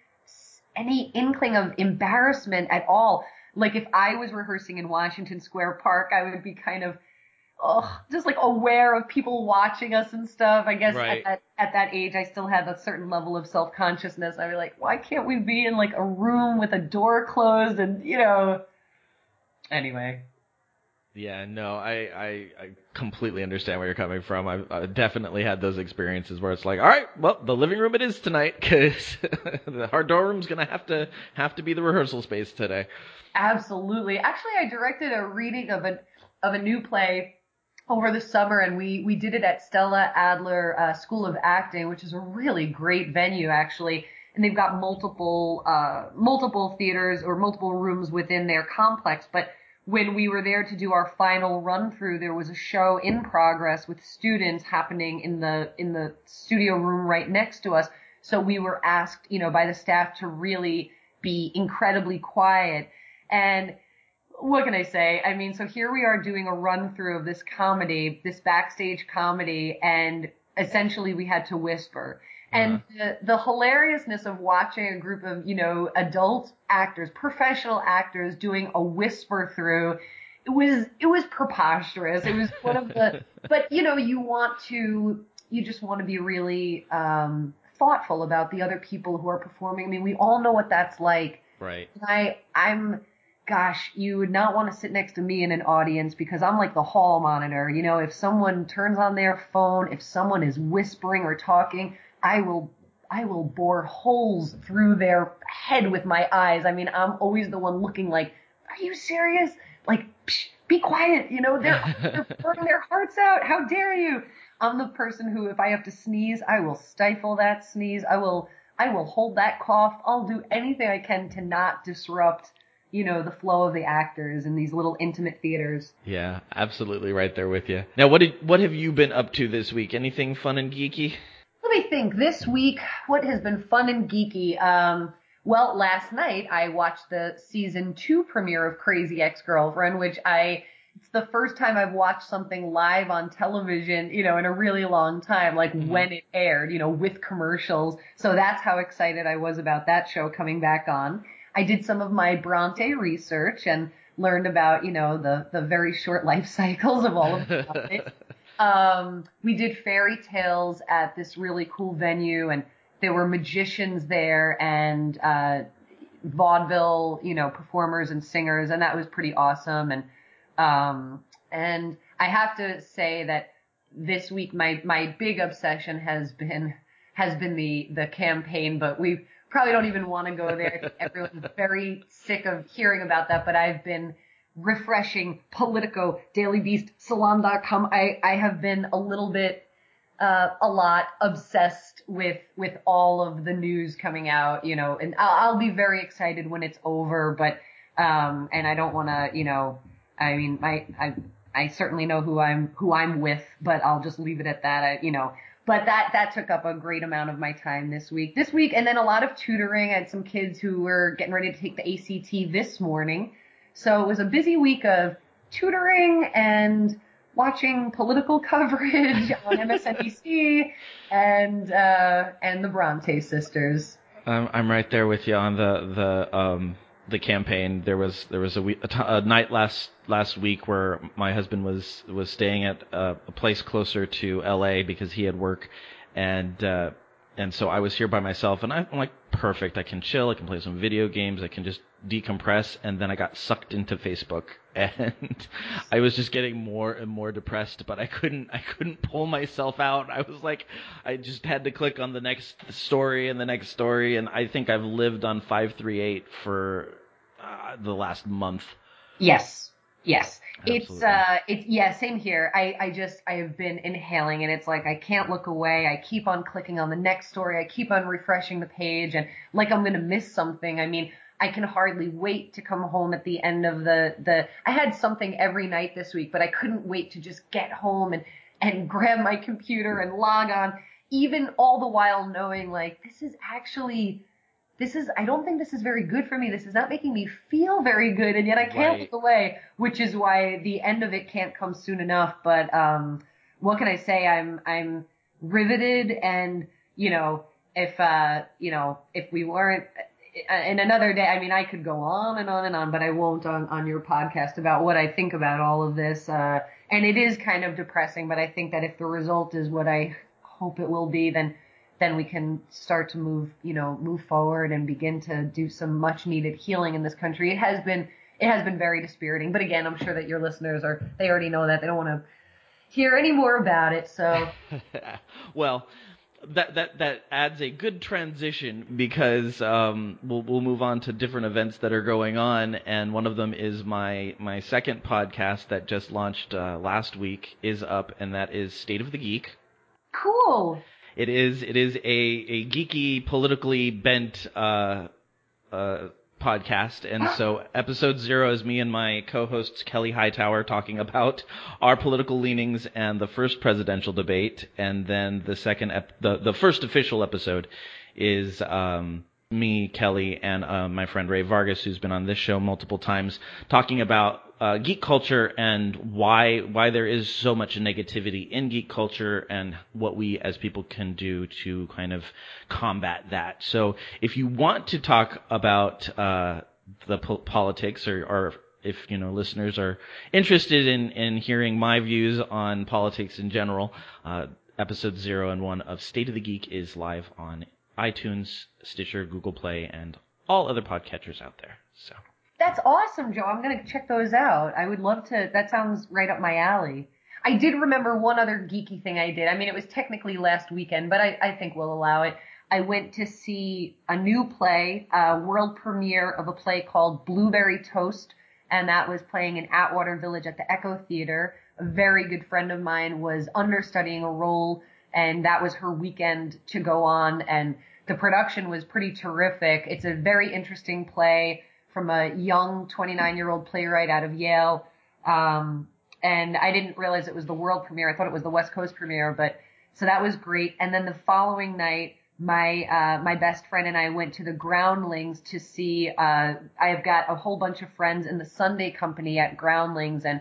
D: any inkling of embarrassment at all. Like if I was rehearsing in Washington Square Park, I would be kind of, oh, just like aware of people watching us and stuff. I guess right. at that, at that age, I still had a certain level of self-consciousness. I was like, why can't we be in like a room with a door closed and, you know, anyway.
C: Yeah, no, I, I, I completely understand where you're coming from. I've, I've, definitely had those experiences where it's like, all right, well, the living room it is tonight because the hard door room's gonna have to have to be the rehearsal space today.
D: Absolutely. Actually, I directed a reading of a of a new play over the summer, and we we did it at Stella Adler uh, School of Acting, which is a really great venue, actually. And they've got multiple uh, multiple theaters or multiple rooms within their complex, but when we were there to do our final run through, there was a show in progress with students happening in the in the studio room right next to us. So we were asked, you know, by the staff to really be incredibly quiet. And what can I say? I mean, so here we are doing a run through of this comedy, this backstage comedy, and essentially we had to whisper. And uh-huh. the, the hilariousness of watching a group of, you know, adult actors, professional actors doing a whisper through, it was, it was preposterous. It was one of the, but you know, you want to, you just want to be really, um, thoughtful about the other people who are performing. I mean, we all know what that's like.
C: Right.
D: I, I'm, gosh, you would not want to sit next to me in an audience because I'm like the hall monitor. You know, if someone turns on their phone, if someone is whispering or talking, I will I will bore holes through their head with my eyes. I mean, I'm always the one looking like, are you serious? Like, psh, be quiet. You know, they're, they're pouring their hearts out. How dare you? I'm the person who, if I have to sneeze, I will stifle that sneeze. I will, I will hold that cough. I'll do anything I can to not disrupt, you know, the flow of the actors in these little intimate theaters.
C: Yeah, absolutely right there with you. Now, what did, what have you been up to this week? Anything fun and geeky?
D: Let me think. This week, what has been fun and geeky? Um, well, last night I watched the season two premiere of Crazy Ex-Girlfriend, which I, it's the first time I've watched something live on television, you know, in a really long time, like mm-hmm. when it aired, you know, with commercials. So that's how excited I was about that show coming back on. I did some of my Bronte research and learned about, you know, the, the very short life cycles of all of the Um, we did fairy tales at this really cool venue and there were magicians there and, uh, vaudeville, you know, performers and singers and that was pretty awesome. And, um, and I have to say that this week my, my big obsession has been, has been the, the campaign, but we probably don't even want to go there. Everyone's very sick of hearing about that, but I've been refreshing Politico, Daily Beast, Salon.com. I, I have been a little bit, uh, a lot obsessed with, with all of the news coming out, you know, and I'll, I'll be very excited when it's over, but, um, and I don't want to, you know, I mean, I, I, I certainly know who I'm, who I'm with, but I'll just leave it at that. I, you know, but that, that took up a great amount of my time this week, this week, and then a lot of tutoring. I had some kids who were getting ready to take the ACT this morning. So it was a busy week of tutoring and watching political coverage on MSNBC and uh, and the Bronte sisters.
C: I'm I'm right there with you on the the um the campaign. There was there was a, week, a, t- a night last last week where my husband was was staying at a, a place closer to L.A. because he had work, and uh, and so I was here by myself, and I'm like perfect. I can chill. I can play some video games. I can just decompress. And then I got sucked into Facebook, and I was just getting more and more depressed. But I couldn't. I couldn't pull myself out. I was like, I just had to click on the next story and the next story. And I think I've lived on five three eight for uh, the last month.
D: Yes. Yes. Absolutely. It's uh it's yeah, same here. I I just I have been inhaling and it's like I can't look away. I keep on clicking on the next story. I keep on refreshing the page and like I'm going to miss something. I mean, I can hardly wait to come home at the end of the the I had something every night this week, but I couldn't wait to just get home and and grab my computer and log on even all the while knowing like this is actually this is I don't think this is very good for me. This is not making me feel very good, and yet I can't right. look away, which is why the end of it can't come soon enough. But um, what can I say? I'm I'm riveted, and you know, if uh, you know, if we weren't uh, in another day, I mean, I could go on and on and on, but I won't on on your podcast about what I think about all of this. Uh, and it is kind of depressing, but I think that if the result is what I hope it will be, then then we can start to move, you know, move forward and begin to do some much needed healing in this country. It has been, it has been very dispiriting. But again, I'm sure that your listeners are, they already know that. They don't want to hear any more about it. So.
C: well, that that that adds a good transition because um, we'll we'll move on to different events that are going on, and one of them is my my second podcast that just launched uh, last week is up, and that is State of the Geek.
D: Cool.
C: It is it is a a geeky, politically bent uh, uh, podcast, and so episode zero is me and my co-hosts Kelly Hightower talking about our political leanings and the first presidential debate, and then the second ep- the the first official episode is um, me, Kelly, and uh, my friend Ray Vargas, who's been on this show multiple times, talking about uh, geek culture and why why there is so much negativity in geek culture and what we as people can do to kind of combat that. So if you want to talk about uh, the po- politics or, or if you know listeners are interested in in hearing my views on politics in general, uh, episode zero and one of State of the Geek is live on iTunes, Stitcher, Google Play, and all other podcatchers out there. So.
D: That's awesome, Joe. I'm gonna check those out. I would love to. That sounds right up my alley. I did remember one other geeky thing I did. I mean, it was technically last weekend, but I, I think we'll allow it. I went to see a new play, a world premiere of a play called Blueberry Toast, and that was playing in Atwater Village at the Echo Theater. A very good friend of mine was understudying a role, and that was her weekend to go on, and the production was pretty terrific. It's a very interesting play from a young 29 year old playwright out of Yale. Um, and I didn't realize it was the world premiere. I thought it was the West Coast premiere, but so that was great. And then the following night, my uh, my best friend and I went to the Groundlings to see. Uh, I've got a whole bunch of friends in the Sunday Company at Groundlings, and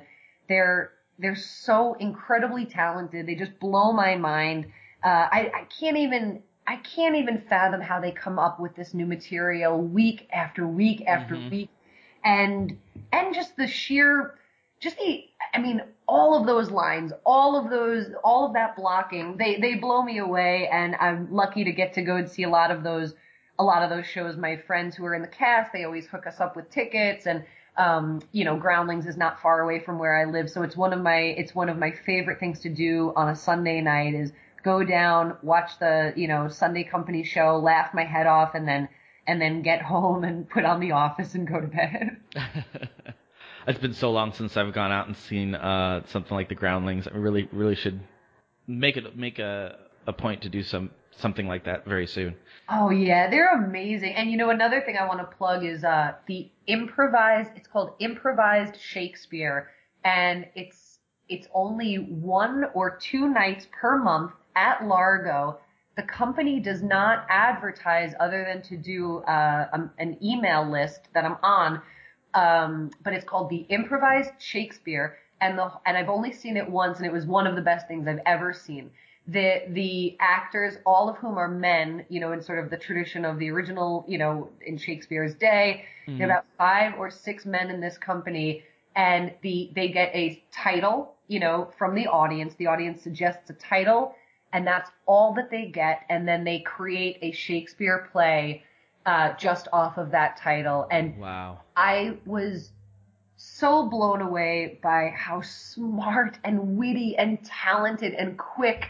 D: they're they're so incredibly talented. They just blow my mind. Uh, I, I can't even I can't even fathom how they come up with this new material week after week after mm-hmm. week. And, and just the sheer, just the, I mean, all of those lines, all of those, all of that blocking, they, they blow me away. And I'm lucky to get to go and see a lot of those, a lot of those shows. My friends who are in the cast, they always hook us up with tickets and, um, you know, Groundlings is not far away from where I live. So it's one of my, it's one of my favorite things to do on a Sunday night is go down, watch the, you know, Sunday company show, laugh my head off, and then, and then get home and put on the office and go to bed.
C: it's been so long since I've gone out and seen, uh, something like the Groundlings. I really, really should make it, make a, a point to do some, something like that very soon.
D: Oh yeah, they're amazing. And you know, another thing I want to plug is, uh, the improvised, it's called improvised Shakespeare and it's, it's only one or two nights per month at Largo, the company does not advertise other than to do uh, um, an email list that I'm on, um, but it's called the Improvised Shakespeare, and the and I've only seen it once, and it was one of the best things I've ever seen. the the actors, all of whom are men, you know, in sort of the tradition of the original, you know, in Shakespeare's day.
C: Mhm.
D: There are about five or six men in this company, and the they get a title, you know, from the audience. The audience suggests a title, and that's all that they get, and then they create a Shakespeare play uh, just off of that title. And
C: Wow.
D: I was so blown away by how smart and witty and talented and quick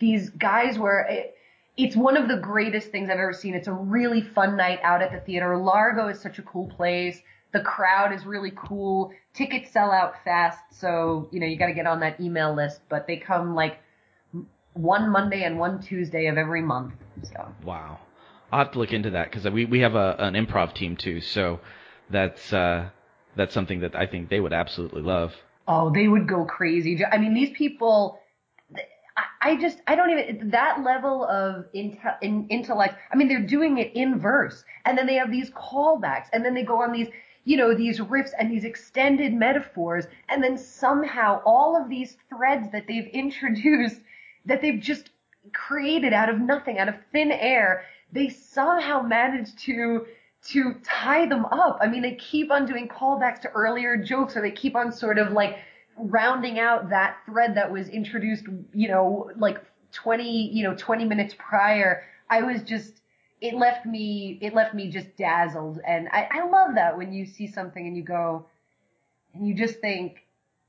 D: these guys were. It, it's one of the greatest things I've ever seen. It's a really fun night out at the theater. Largo is such a cool place. The crowd is really cool. Tickets sell out fast, so you know you got to get on that email list. But they come like one Monday and one Tuesday of every month. So
C: Wow. I'll have to look into that because we we have a an improv team too, so that's uh that's something that I think they would absolutely love.
D: Oh, they would go crazy. I mean, these people, I, just, I don't even, that level of inte- in, intellect, I mean, they're doing it in verse. And then they have these callbacks. And then they go on these, you know, these riffs and these extended metaphors. And then somehow all of these threads that they've introduced, that they've just created out of nothing, out of thin air, they somehow manage to to tie them up. I mean, they keep on doing callbacks to earlier jokes, or they keep on sort of like rounding out that thread that was introduced, you know, like 20, you know, 20 minutes prior. I was just, it left me, it left me just dazzled. And I, I love that when you see something and you go, and you just think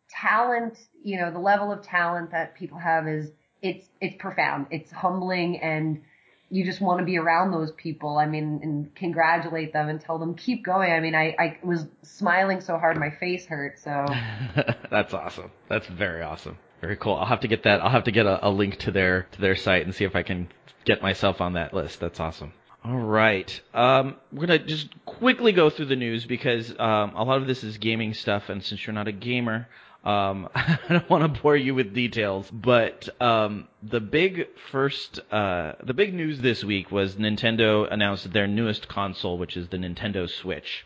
D: talent, you know, the level of talent that people have is, it's, it's profound. It's humbling and, you just want to be around those people. I mean, and congratulate them and tell them keep going. I mean, I, I was smiling so hard my face hurt. So
C: that's awesome. That's very awesome. Very cool. I'll have to get that. I'll have to get a, a link to their to their site and see if I can get myself on that list. That's awesome. All right. Um, we're gonna just quickly go through the news because um, a lot of this is gaming stuff, and since you're not a gamer, um, I don't want to bore you with details. But um, the big first, uh, the big news this week was Nintendo announced their newest console, which is the Nintendo Switch.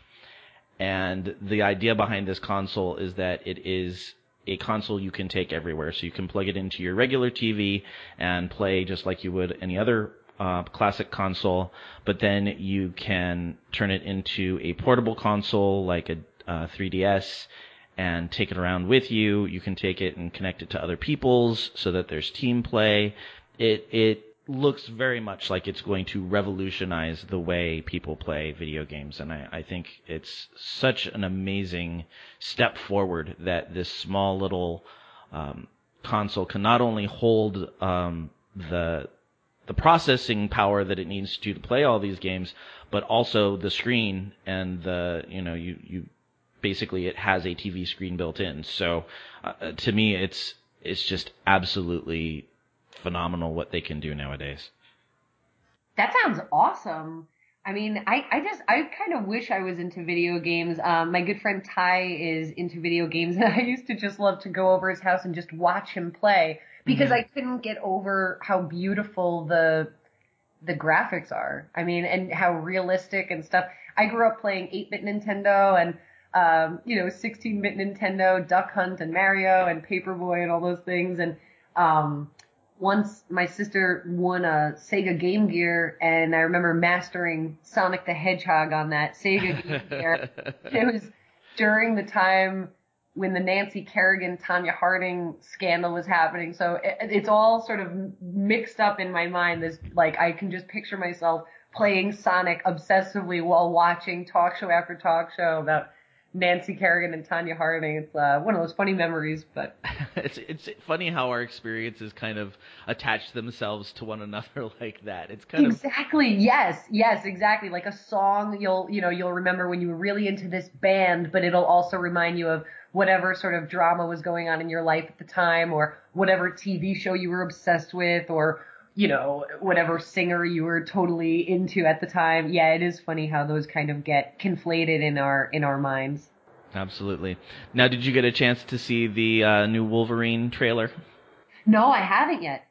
C: And the idea behind this console is that it is a console you can take everywhere. So you can plug it into your regular TV and play just like you would any other uh, classic console, but then you can turn it into a portable console like a uh, 3DS and take it around with you. You can take it and connect it to other people's so that there's team play. It it looks very much like it's going to revolutionize the way people play video games, and I, I think it's such an amazing step forward that this small little um, console can not only hold um, the the processing power that it needs to to play all these games, but also the screen and the you know you you basically it has a TV screen built in. So uh, to me, it's it's just absolutely phenomenal what they can do nowadays.
D: that sounds awesome. I mean, I, I just, I kind of wish I was into video games. Um, my good friend Ty is into video games and I used to just love to go over his house and just watch him play because
C: Mhm.
D: I couldn't get over how beautiful the, the graphics are. I mean, and how realistic and stuff. I grew up playing 8-bit Nintendo and, um, you know, 16-bit Nintendo, Duck Hunt and Mario and Paperboy and all those things. And, um, once my sister won a Sega Game Gear and I remember mastering Sonic the Hedgehog on that Sega Game Gear. It was during the time when the Nancy Kerrigan, Tonya Harding scandal was happening. So it, it's all sort of mixed up in my mind. This, like, I can just picture myself playing Sonic obsessively while watching talk show after talk show about Nancy Kerrigan and Tonya Harding. It's uh, one of those funny memories, but
C: it's it's funny how our experiences kind of attach themselves to one another like that. It's kind of
D: exactly yes yes exactly like a song you'll you know you'll remember when you were really into this band but it'll also remind you of whatever sort of drama was going on in your life at the time or whatever tv show you were obsessed with or you know whatever singer you were totally into at the time yeah it is funny how those kind of get conflated in our in our minds
C: absolutely. Now, did you get a chance to see the uh, new Wolverine trailer?
D: no i haven't yet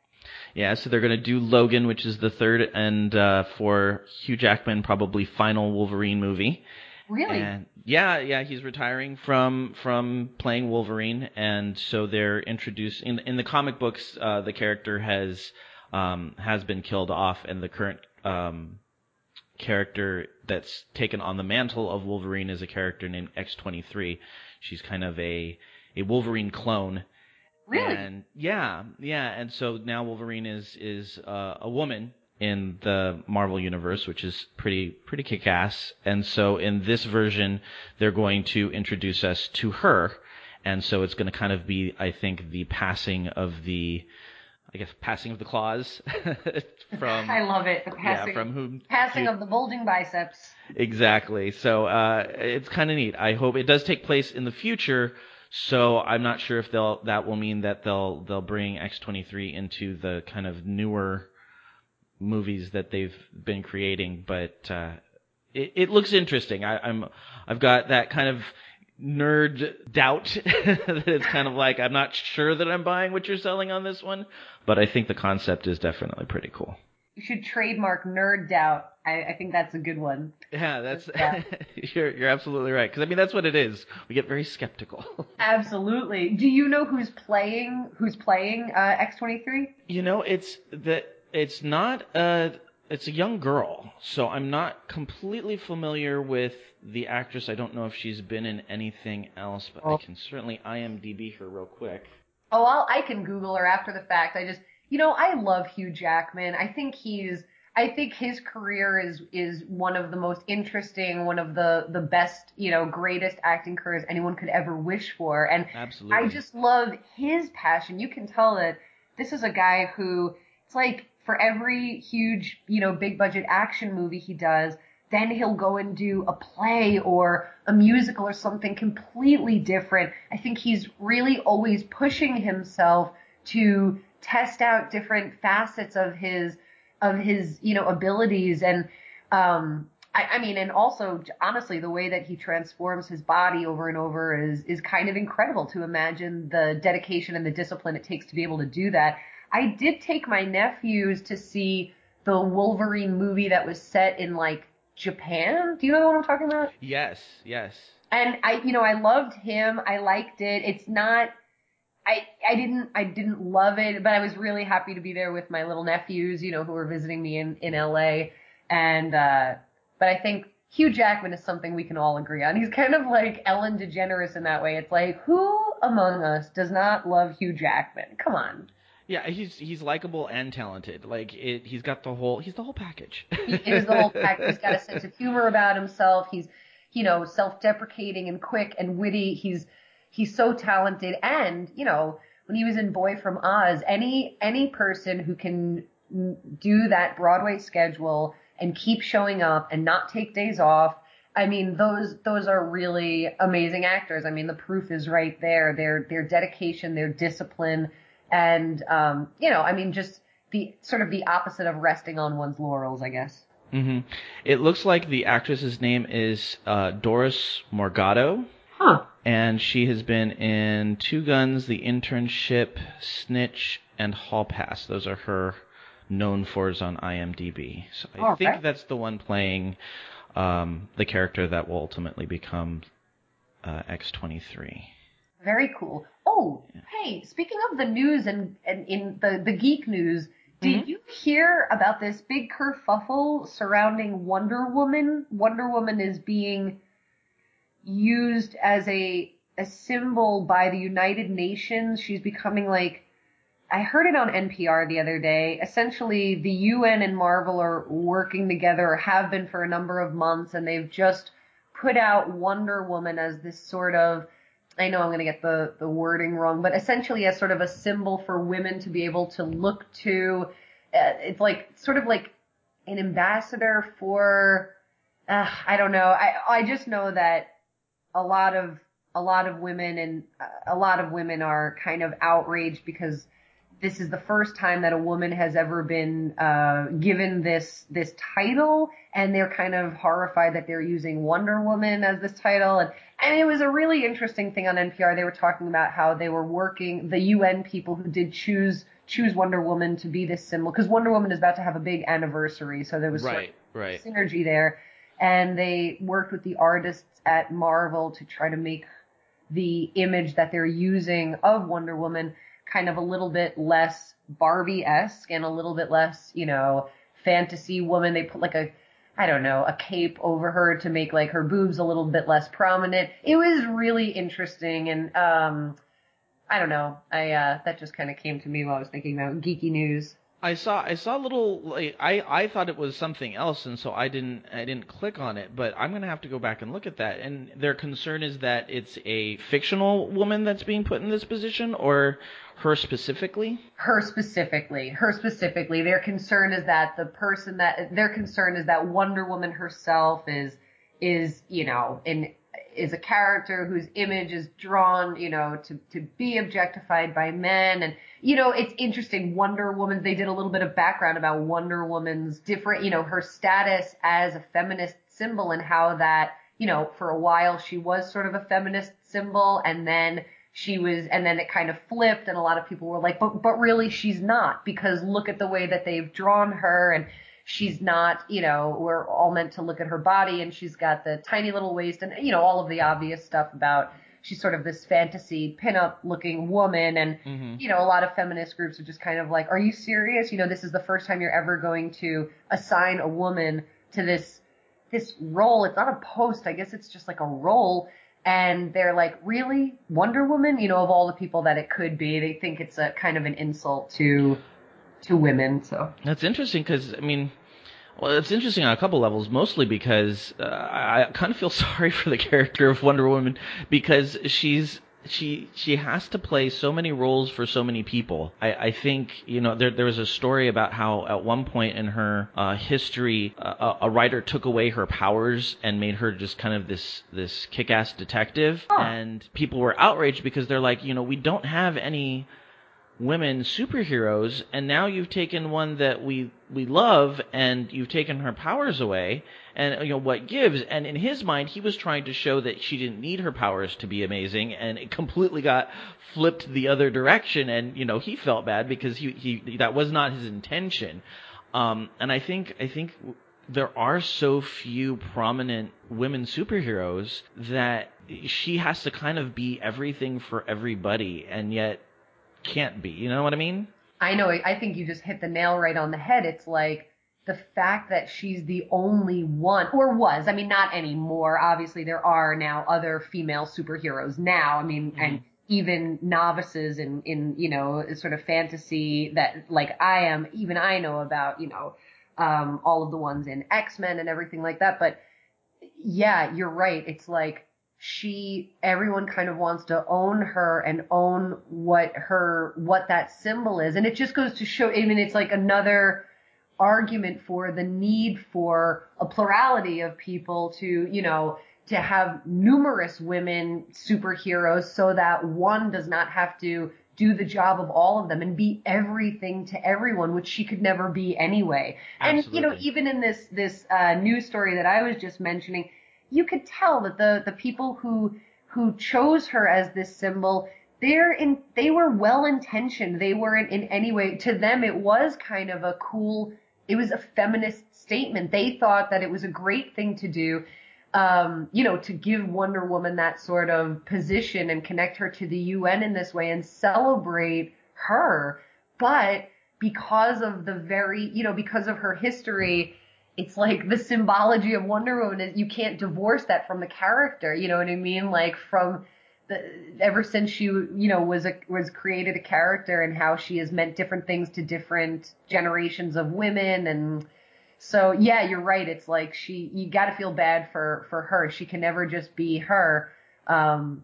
C: Yeah, so they're going to do Logan, which is the third and uh, for Hugh Jackman probably final Wolverine movie,
D: Really?
C: And yeah, yeah, he's retiring from from playing Wolverine, and so they're introduced in in the comic books. Uh, the character has um, has been killed off, and the current um, character that's taken on the mantle of Wolverine is a character named X23. She's kind of a a Wolverine clone.
D: Really?
C: And yeah, yeah, and so now Wolverine is is uh, a woman in the Marvel universe, which is pretty pretty kick-ass. And so in this version, they're going to introduce us to her, and so it's going to kind of be, I think, the passing of the, I guess, passing of the claws from.
D: I love it. The passing,
C: yeah, from whom?
D: passing of the bulging biceps.
C: Exactly. So uh, it's kind of neat. I hope it does take place in the future. So I'm not sure if they'll that will mean that they'll they'll bring X23 into the kind of newer movies that they've been creating, but uh, it, it looks interesting. I, I'm I've got that kind of nerd doubt that it's kind of like I'm not sure that I'm buying what you're selling on this one, but I think the concept is definitely pretty cool.
D: You should trademark nerd doubt. I, I think that's a good one.
C: Yeah, that's you're you're absolutely right because I mean that's what it is. We get very skeptical.
D: Absolutely. Do you know who's playing who's playing uh, X23?
C: You know, it's that it's not a it's a young girl, so I'm not completely familiar with the actress. I don't know if she's been in anything else, but I
D: Oh.
C: can certainly IMDb her real quick.
D: Oh, I'll, I can Google her after the fact. I just, you know, I love Hugh Jackman. I think he's, I think his career is is one of the most interesting, one of the the best, you know, greatest acting careers anyone could ever wish for. And
C: Absolutely.
D: I just love his passion. You can tell that this is a guy who it's like for every huge, you know, big budget action movie he does, then he'll go and do a play or a musical or something completely different. I think he's really always pushing himself to test out different facets of his of his, you know, abilities and um I, I mean, and also honestly, the way that he transforms his body over and over is is kind of incredible to imagine the dedication and the discipline it takes to be able to do that. I did take my nephews to see the Wolverine movie that was set in like Japan. Do you know what I'm talking about?
C: yes, yes.
D: and I, you know, I loved him. I liked it. It's not, I, I didn't, I didn't love it, but I was really happy to be there with my little nephews, you know, who were visiting me in, in LA. And, uh, but I think Hugh Jackman is something we can all agree on. He's kind of like Ellen DeGeneres in that way. It's like, who among us does not love Hugh Jackman? Come on.
C: Yeah, he's he's likable and talented. Like it, he's got the whole he's the whole package.
D: He is the whole pack. He's got a sense of humor about himself. He's, you know, self-deprecating and quick and witty. He's, he's so talented. And, you know, when he was in Boy from Oz, any, any person who can do that Broadway schedule and keep showing up and not take days off. I mean, those, those are really amazing actors. I mean, the proof is right there. Their, their dedication, their discipline, and, um, you know, I mean, just the, sort of the opposite of resting on one's laurels, I guess.
C: hmm It looks like the actress's name is uh, Doris Morgado.
D: Huh.
C: and she has been in Two Guns, The Internship, Snitch, and Hall Pass. Those are her known fors on IMDb. So I
D: All
C: think
D: right.
C: that's the one playing um, the character that will ultimately become uh, X23.
D: Very cool. Oh, hey, speaking of the news and, and in the, the geek news, did mm-hmm. you hear about this big kerfuffle surrounding Wonder Woman? Wonder Woman is being used as a a symbol by the United Nations. She's becoming like I heard it on NPR the other day. Essentially, the UN and Marvel are working together, or have been for a number of months, and they've just put out Wonder Woman as this sort of I know I'm going to get the, the wording wrong, but essentially as sort of a symbol for women to be able to look to. Uh, it's like sort of like an ambassador for. Uh, I don't know. I I just know that a lot of a lot of women and uh, a lot of women are kind of outraged because this is the first time that a woman has ever been uh, given this this title, and they're kind of horrified that they're using Wonder Woman as this title. And and it was a really interesting thing on NPR. They were talking about how they were working the UN people who did choose choose Wonder Woman to be this symbol because Wonder Woman is about to have a big anniversary, so there was sort of
C: Right, right.
D: synergy there. and they worked with the artists at Marvel to try to make the image that they're using of Wonder Woman kind of a little bit less Barbie-esque and a little bit less, you know, fantasy woman. They put like a I don't know, a cape over her to make like her boobs a little bit less prominent. It was really interesting and um I don't know. I uh that just kind of came to me while I was thinking about geeky news.
C: I saw I saw a little like I I thought it was something else and so I didn't I didn't click on it but I'm going to have to go back and look at that and their concern is that it's a fictional woman that's being put in this position or her specifically
D: her specifically her specifically their concern is that the person that their concern is that Wonder Woman herself is is you know in is a character whose image is drawn, you know, to, to be objectified by men. And, you know, it's interesting. Wonder Woman, they did a little bit of background about Wonder Woman's different, you know, her status as a feminist symbol and how that, you know, for a while she was sort of a feminist symbol and then she was, and then it kind of flipped and a lot of people were like, but, but really she's not because look at the way that they've drawn her and, she's not, you know, we're all meant to look at her body and she's got the tiny little waist and, you know, all of the obvious stuff about she's sort of this fantasy pinup looking woman and, mm-hmm. you know, a lot of feminist groups are just kind of like, are you serious? You know, this is the first time you're ever going to assign a woman to this, this role. It's not a post. I guess it's just like a role. And they're like, really? Wonder Woman? You know, of all the people that it could be, they think it's a kind of an insult to to women. So
C: that's interesting because I mean, well, it's interesting on a couple levels. Mostly because uh, I, kind of feel sorry for the character of Wonder Woman because she's she she has to play so many roles for so many people. I, I think you know there there was a story about how at one point in her uh, history uh, a writer took away her powers and made her just kind of this this kick-ass detective, oh. and people were outraged because they're like you know we don't have any women superheroes and now you've taken one that we we love and you've taken her powers away and you know what gives and in his mind he was trying to show that she didn't need her powers to be amazing and it completely got flipped the other direction and you know he felt bad because he he that was not his intention um and i think i think there are so few prominent women superheroes that she has to kind of be everything for everybody and yet can't be. You know what I mean?
D: I know. I think you just hit the nail right on the head. It's like the fact that she's the only one, or was, I mean, not anymore. Obviously, there are now other female superheroes now. I mean, mm-hmm. and even novices in, in, you know, sort of fantasy that like I am, even I know about, you know, um, all of the ones in X-Men and everything like that. But yeah, you're right. It's like, she everyone kind of wants to own her and own what her what that symbol is and it just goes to show i mean it's like another argument for the need for a plurality of people to you know to have numerous women superheroes so that one does not have to do the job of all of them and be everything to everyone, which she could never be anyway. Absolutely. And you know, even in this this uh, news story that I was just mentioning, you could tell that the the people who who chose her as this symbol they're in they were well intentioned they weren't in any way to them it was kind of a cool it was a feminist statement they thought that it was a great thing to do um, you know, to give Wonder Woman that sort of position and connect her to the UN in this way and celebrate her. But because of the very, you know, because of her history, it's like the symbology of Wonder Woman is you can't divorce that from the character. You know what I mean? Like from the, ever since she, you know, was a, was created a character and how she has meant different things to different generations of women. And so, yeah, you're right. It's like she, you got to feel bad for, for her. She can never just be her. Um,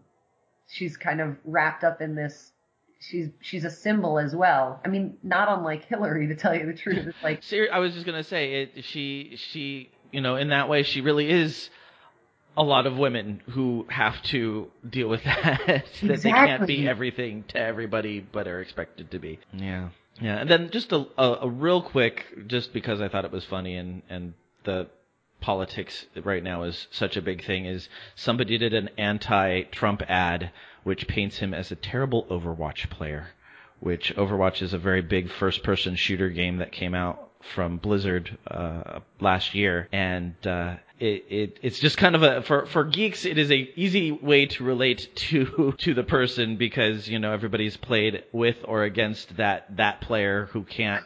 D: she's kind of wrapped up in this she's she's a symbol as well. I mean, not unlike Hillary, to tell you the truth. It's like
C: I was just gonna say it. She she you know in that way she really is a lot of women who have to deal with that exactly. that they can't be everything to everybody but are expected to be. Yeah. Yeah, and then just a, a, a real quick, just because I thought it was funny and and the politics right now is such a big thing is somebody did an anti-Trump ad which paints him as a terrible Overwatch player. Which Overwatch is a very big first-person shooter game that came out from Blizzard uh, last year, and uh, it, it it's just kind of a for for geeks it is a easy way to relate to to the person because you know everybody's played with or against that that player who can't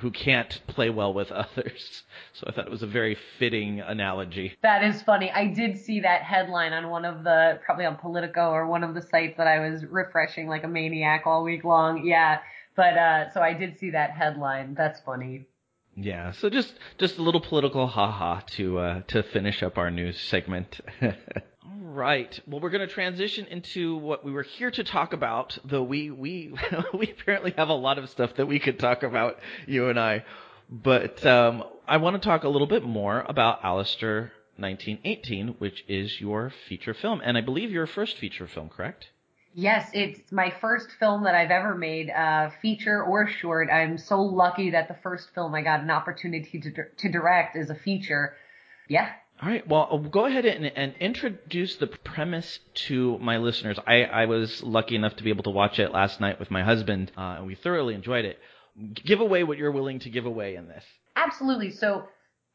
C: who can't play well with others. So I thought it was a very fitting analogy.
D: That is funny. I did see that headline on one of the probably on Politico or one of the sites that I was refreshing like a maniac all week long. Yeah. But uh so I did see that headline. That's funny.
C: Yeah, so just just a little political haha to uh, to finish up our news segment. Right. Well, we're going to transition into what we were here to talk about, though we we we apparently have a lot of stuff that we could talk about, you and I. But um, I want to talk a little bit more about Alistair 1918, which is your feature film, and I believe your first feature film, correct?
D: Yes, it's my first film that I've ever made, uh, feature or short. I'm so lucky that the first film I got an opportunity to, to direct is a feature. Yeah.
C: All right. Well, uh, go ahead and, and introduce the premise to my listeners. I, I was lucky enough to be able to watch it last night with my husband, uh, and we thoroughly enjoyed it. Give away what you're willing to give away in this.
D: Absolutely. So,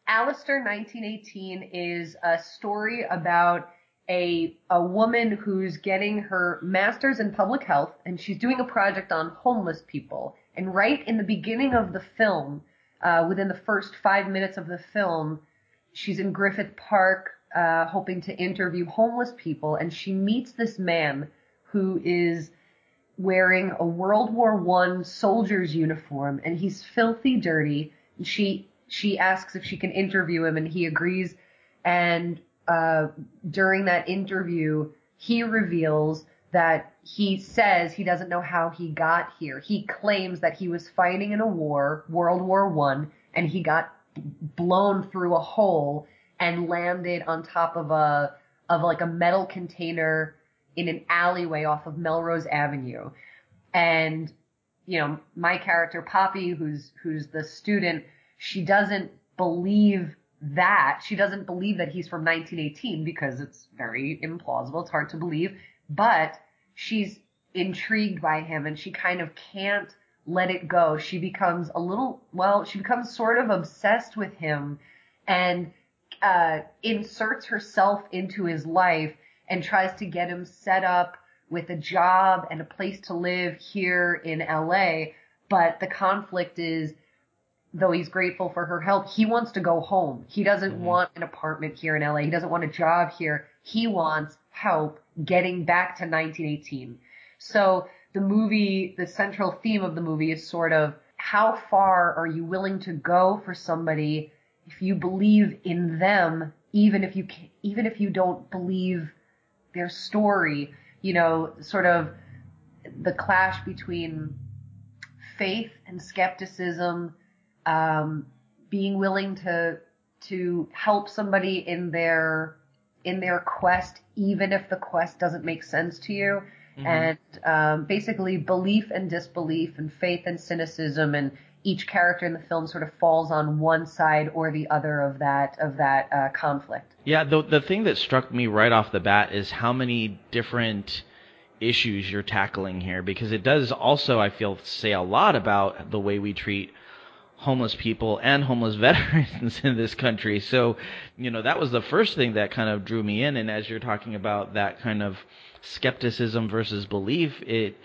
D: Alistair 1918 is a story about a a woman who's getting her master's in public health and she's doing a project on homeless people. And right in the beginning of the film, uh, within the first five minutes of the film, she's in Griffith Park, uh, hoping to interview homeless people, and she meets this man who is wearing a World War One soldier's uniform, and he's filthy dirty. And she she asks if she can interview him, and he agrees. And uh, during that interview, he reveals that he says he doesn't know how he got here. He claims that he was fighting in a war, World War One, and he got blown through a hole and landed on top of a of like a metal container in an alleyway off of Melrose Avenue. And you know, my character Poppy, who's who's the student, she doesn't believe that. She doesn't believe that he's from 1918 because it's very implausible. It's hard to believe, but she's intrigued by him and she kind of can't let it go. She becomes a little, well, she becomes sort of obsessed with him and uh, inserts herself into his life and tries to get him set up with a job and a place to live here in LA. But the conflict is though he's grateful for her help, he wants to go home. He doesn't mm-hmm. want an apartment here in LA. He doesn't want a job here. He wants help getting back to 1918. So the movie, the central theme of the movie is sort of how far are you willing to go for somebody if you believe in them, even if you can, even if you don't believe their story, you know, sort of the clash between faith and skepticism, um, being willing to to help somebody in their in their quest, even if the quest doesn't make sense to you, mm-hmm. and um, basically belief and disbelief, and faith and cynicism, and each character in the film sort of falls on one side or the other of that of that uh, conflict.
C: Yeah, the the thing that struck me right off the bat is how many different issues you're tackling here because it does also I feel say a lot about the way we treat homeless people and homeless veterans in this country. So, you know, that was the first thing that kind of drew me in. And as you're talking about that kind of skepticism versus belief, it,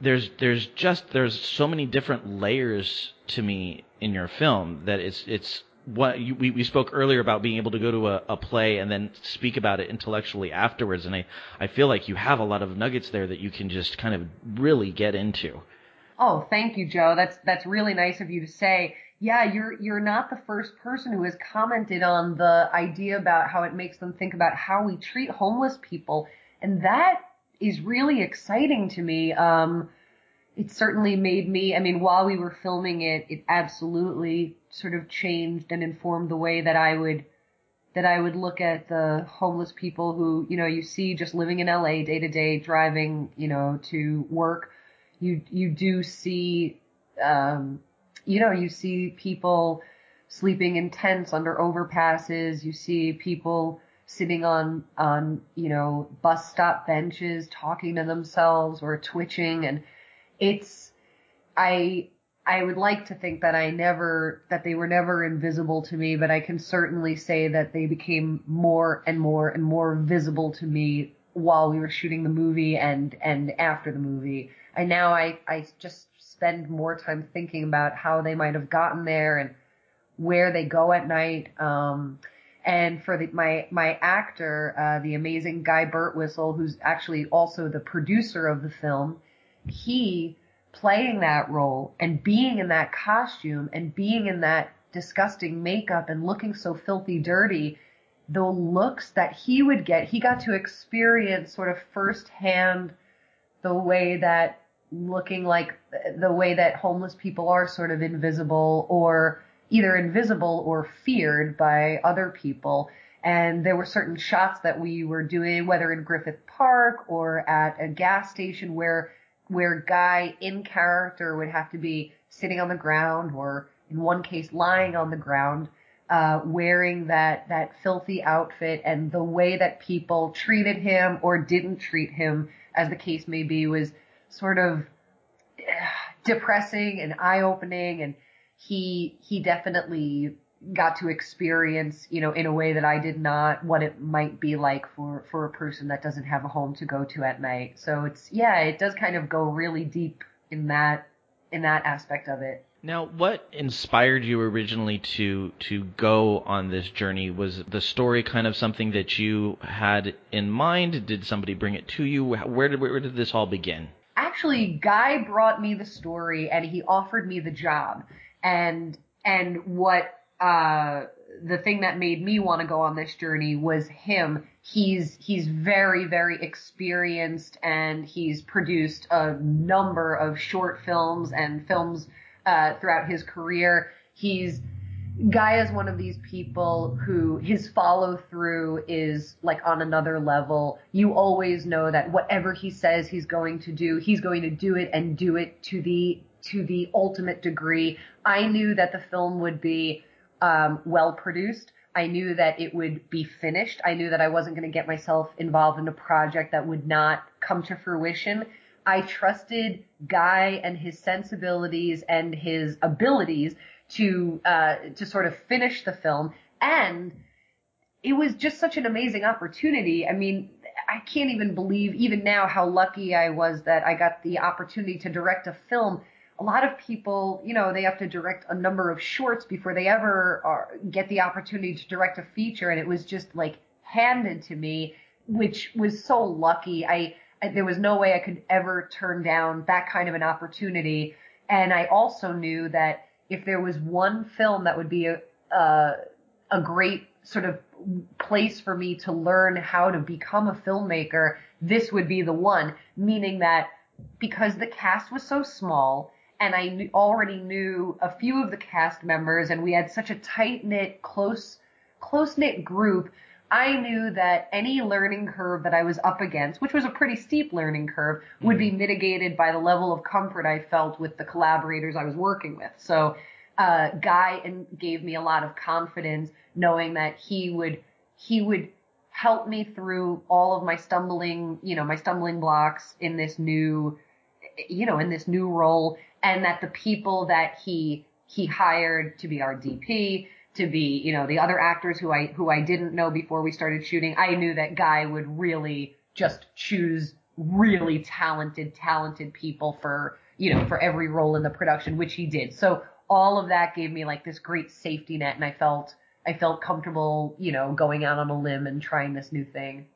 C: there's, there's just, there's so many different layers to me in your film that it's, it's, what you, we, we spoke earlier about being able to go to a, a play and then speak about it intellectually afterwards. And I, I feel like you have a lot of nuggets there that you can just kind of really get into.
D: Oh, thank you, Joe. That's that's really nice of you to say. Yeah, you're you're not the first person who has commented on the idea about how it makes them think about how we treat homeless people, and that is really exciting to me. Um, it certainly made me. I mean, while we were filming it, it absolutely sort of changed and informed the way that I would that I would look at the homeless people who you know you see just living in LA day to day, driving you know to work you you do see um, you know you see people sleeping in tents under overpasses. You see people sitting on on you know bus stop benches talking to themselves or twitching, and it's I I would like to think that I never, that they were never invisible to me, but I can certainly say that they became more and more and more visible to me while we were shooting the movie and, and after the movie. And now I, I just spend more time thinking about how they might have gotten there and where they go at night. Um, and for the, my my actor, uh, the amazing Guy Birtwistle, who's actually also the producer of the film, he playing that role and being in that costume and being in that disgusting makeup and looking so filthy dirty, the looks that he would get, he got to experience sort of firsthand the way that looking like the way that homeless people are sort of invisible or either invisible or feared by other people. And there were certain shots that we were doing, whether in Griffith Park or at a gas station where, where Guy in character would have to be sitting on the ground or in one case lying on the ground, uh, wearing that, that filthy outfit and the way that people treated him or didn't treat him, as the case may be, was sort of depressing and eye opening and he he definitely got to experience, you know, in a way that I did not what it might be like for for a person that doesn't have a home to go to at night. So it's yeah, it does kind of go really deep in that in that aspect of it.
C: Now, what inspired you originally to to go on this journey? Was the story kind of something that you had in mind? Did somebody bring it to you? Where did where did this all begin?
D: Actually, Guy brought me the story and he offered me the job and and what uh the thing that made me want to go on this journey was him. He's he's very very experienced and he's produced a number of short films and films uh, throughout his career. He's Guy is one of these people who his follow through is like on another level. You always know that whatever he says he's going to do, he's going to do it and do it to the to the ultimate degree. I knew that the film would be um, well produced. I knew that it would be finished. I knew that I wasn't going to get myself involved in a project that would not come to fruition. I trusted Guy and his sensibilities and his abilities to uh, to sort of finish the film, and it was just such an amazing opportunity. I mean, I can't even believe even now how lucky I was that I got the opportunity to direct a film a lot of people, you know, they have to direct a number of shorts before they ever are, get the opportunity to direct a feature. And it was just like handed to me, which was so lucky. I, I there was no way I could ever turn down that kind of an opportunity. And I also knew that if there was one film that would be a, a, a great sort of place for me to learn how to become a filmmaker, this would be the one, meaning that because the cast was so small and I knew, already knew a few of the cast members, and we had such a tight knit, close, close knit group. I knew that any learning curve that I was up against, which was a pretty steep learning curve, would be mm-hmm. mitigated by the level of comfort I felt with the collaborators I was working with. So, uh, Guy and gave me a lot of confidence knowing that he would, he would help me through all of my stumbling, you know, my stumbling blocks in this new, you know, in this new role and that the people that he he hired to be our DP, to be, you know, the other actors who I who I didn't know before we started shooting, I knew that Guy would really just choose really talented, talented people for, you know, for every role in the production, which he did. So all of that gave me like this great safety net and I felt I felt comfortable, you know, going out on a limb and trying this new thing.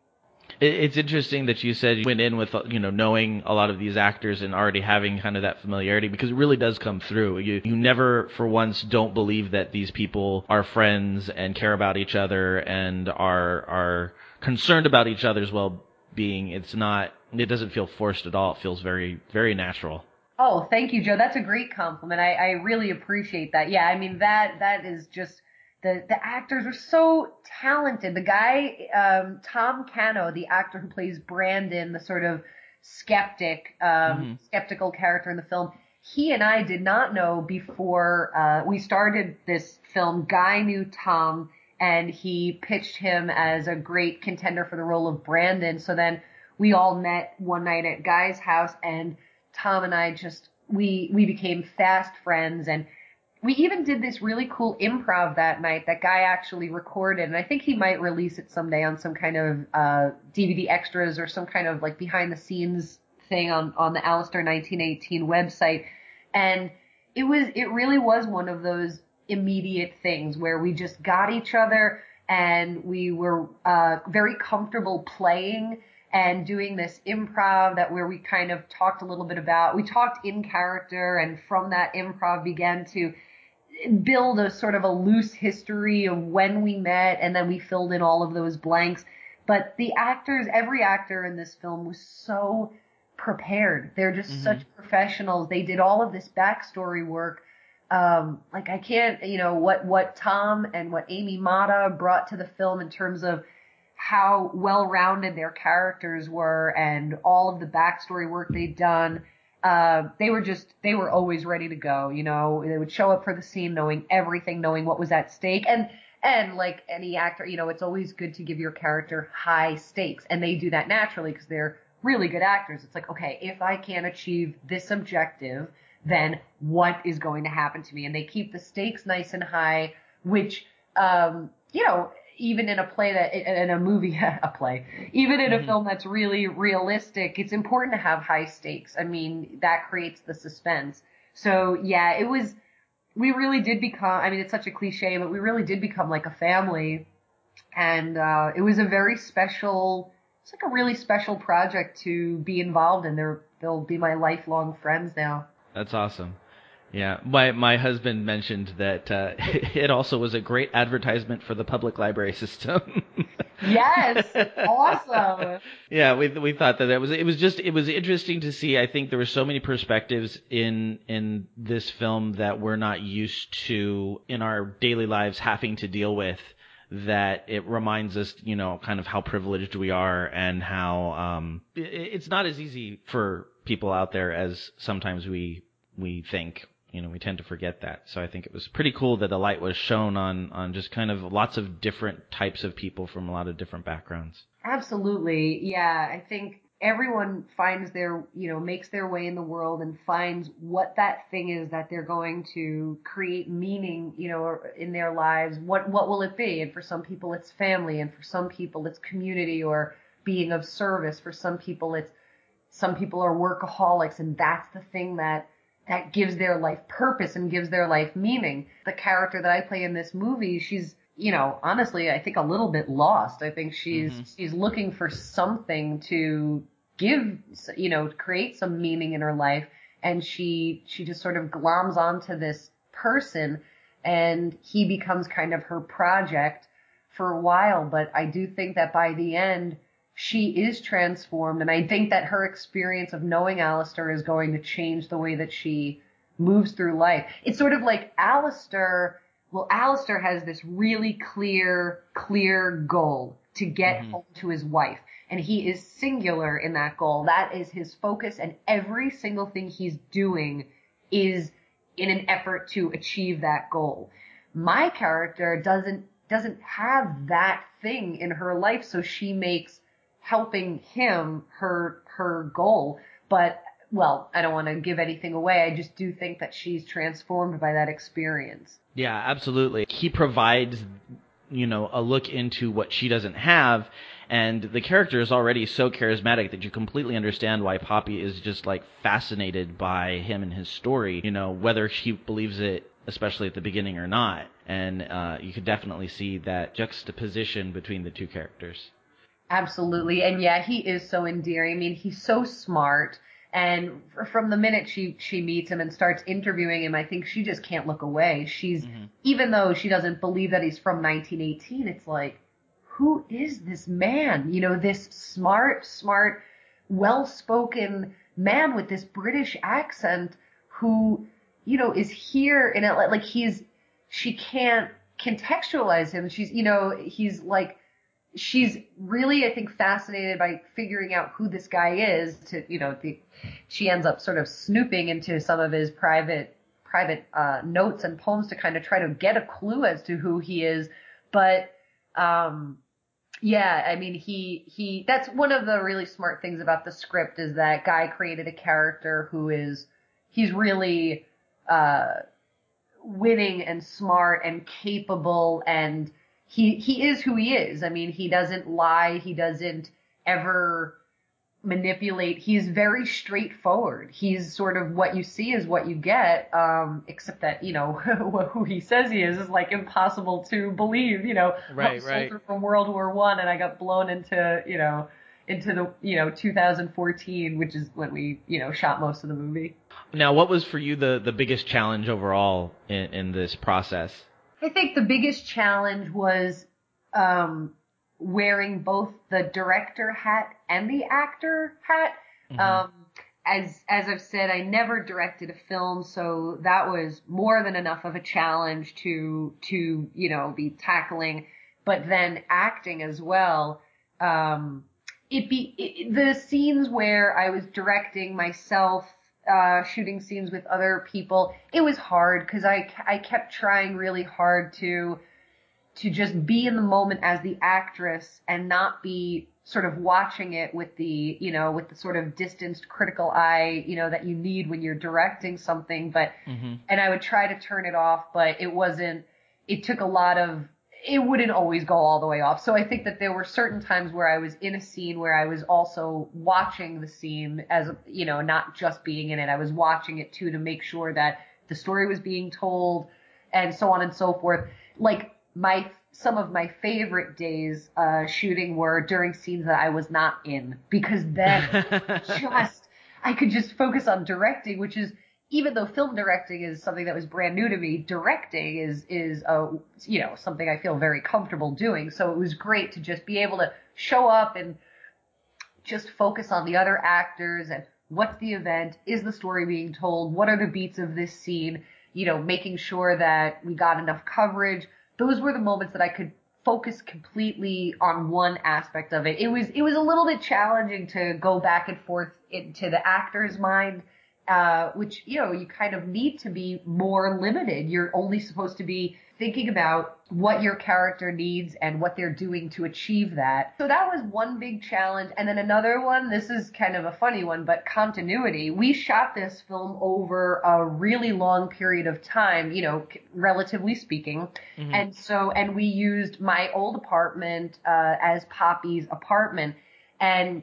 C: It's interesting that you said you went in with you know knowing a lot of these actors and already having kind of that familiarity because it really does come through. You you never for once don't believe that these people are friends and care about each other and are are concerned about each other's well being. It's not it doesn't feel forced at all. It feels very very natural.
D: Oh, thank you, Joe. That's a great compliment. I, I really appreciate that. Yeah, I mean that that is just the the actors are so talented. The guy, um, Tom Cano, the actor who plays Brandon, the sort of skeptic, um, mm-hmm. skeptical character in the film, he and I did not know before uh, we started this film. Guy knew Tom, and he pitched him as a great contender for the role of Brandon. So then we all met one night at Guy's house, and Tom and I just we we became fast friends and we even did this really cool improv that night that guy actually recorded and I think he might release it someday on some kind of uh, DVD extras or some kind of like behind the scenes thing on on the Alistair 1918 website. And it was it really was one of those immediate things where we just got each other and we were uh, very comfortable playing and doing this improv that where we kind of talked a little bit about we talked in character and from that improv began to build a sort of a loose history of when we met and then we filled in all of those blanks. But the actors, every actor in this film was so prepared. They're just mm-hmm. such professionals. They did all of this backstory work. Um, like I can't, you know, what, what Tom and what Amy Mata brought to the film in terms of how well rounded their characters were and all of the backstory work they'd done uh, they were just they were always ready to go. You know, they would show up for the scene knowing everything, knowing what was at stake, and and like any actor, you know, it's always good to give your character high stakes, and they do that naturally because they're really good actors. It's like, okay, if I can't achieve this objective, then what is going to happen to me? And they keep the stakes nice and high, which, um, you know, even in a play that in a movie a play even in a mm-hmm. film that's really realistic it's important to have high stakes. I mean that creates the suspense. So yeah it was we really did become i mean it's such a cliche but we really did become like a family. And uh it was a very special it's like a really special project to be involved in. They're they'll be my lifelong friends now.
C: That's awesome yeah, my my husband mentioned that uh, it also was a great advertisement for the public library system.
D: yes, awesome.
C: Yeah, we we thought that it was it was just it was interesting to see. I think there were so many perspectives in in this film that we're not used to in our daily lives having to deal with. That it reminds us, you know, kind of how privileged we are and how um, it, it's not as easy for people out there as sometimes we we think you know, we tend to forget that. So I think it was pretty cool that the light was shown on on just kind of lots of different types of people from a lot of different backgrounds.
D: Absolutely. Yeah, I think everyone finds their, you know, makes their way in the world and finds what that thing is that they're going to create meaning, you know, in their lives. What what will it be? And for some people it's family and for some people it's community or being of service. For some people it's some people are workaholics and that's the thing that that gives their life purpose and gives their life meaning. The character that I play in this movie, she's, you know, honestly, I think a little bit lost. I think she's, mm-hmm. she's looking for something to give, you know, create some meaning in her life. And she, she just sort of gloms onto this person and he becomes kind of her project for a while. But I do think that by the end, she is transformed. And I think that her experience of knowing Alistair is going to change the way that she moves through life. It's sort of like Alistair, well, Alistair has this really clear, clear goal to get mm-hmm. home to his wife. And he is singular in that goal. That is his focus and every single thing he's doing is in an effort to achieve that goal. My character doesn't, doesn't have that thing in her life, so she makes helping him her her goal. But well, I don't want to give anything away. I just do think that she's transformed by that experience.
C: Yeah, absolutely. He provides you know a look into what she doesn't have and the character is already so charismatic that you completely understand why Poppy is just like fascinated by him and his story, you know, whether she believes it especially at the beginning or not. And uh, you could definitely see that juxtaposition between the two characters.
D: Absolutely. And yeah, he is so endearing. I mean, he's so smart. And from the minute she, she meets him and starts interviewing him, I think she just can't look away. She's, mm-hmm. even though she doesn't believe that he's from 1918, it's like, who is this man? You know, this smart, smart, well-spoken man with this British accent who, you know, is here in and like he's, she can't contextualize him. She's, you know, he's like, she's really, I think, fascinated by figuring out who this guy is. To you know, the, she ends up sort of snooping into some of his private private uh, notes and poems to kind of try to get a clue as to who he is. But um, yeah, I mean, he he. That's one of the really smart things about the script is that guy created a character who is he's really uh, winning and smart and capable and he he is who he is. I mean, he doesn't lie. He doesn't ever manipulate. He's very straightforward. He's sort of what you see is what you get. Um, except that you know who he says he is is like impossible to believe. You know,
C: Right,
D: I'm
C: right.
D: from World War One, and I got blown into you know into the you know 2014, which is when we you know shot most of the movie.
C: Now, what was for you the the biggest challenge overall in, in this process?
D: I think the biggest challenge was um, wearing both the director hat and the actor hat. Um, as as I've said, I never directed a film, so that was more than enough of a challenge to to you know be tackling. But then acting as well. Um, it be it, the scenes where I was directing myself, uh, shooting scenes with other people. It was hard because I I kept trying really hard to to just be in the moment as the actress and not be sort of watching it with the you know with the sort of distanced critical eye you know that you need when you're directing something but
C: Mm-hmm.
D: and I would try to turn it off but it wasn't it took a lot of it wouldn't always go all the way off. So I think that there were certain times where I was in a scene where I was also watching the scene as you know not just being in it. I was watching it too to make sure that the story was being told and so on and so forth. Like my some of my favorite days uh shooting were during scenes that I was not in because then just I could just focus on directing, which is even though film directing is something that was brand new to me, directing is is a you know something I feel very comfortable doing. So it was great to just be able to show up and just focus on the other actors and what's the event, is the story being told, what are the beats of this scene, you know, making sure that we got enough coverage. Those were the moments that I could focus completely on one aspect of it. It was it was a little bit challenging to go back and forth into the actor's mind, uh, which you know you kind of need to be more limited. You're only supposed to be thinking about what your character needs and what they're doing to achieve that. So that was one big challenge. And then another one, this is kind of a funny one, but continuity. We shot this film over a really long period of time, you know, relatively speaking. And so, and we used my old apartment, uh, as Poppy's apartment. And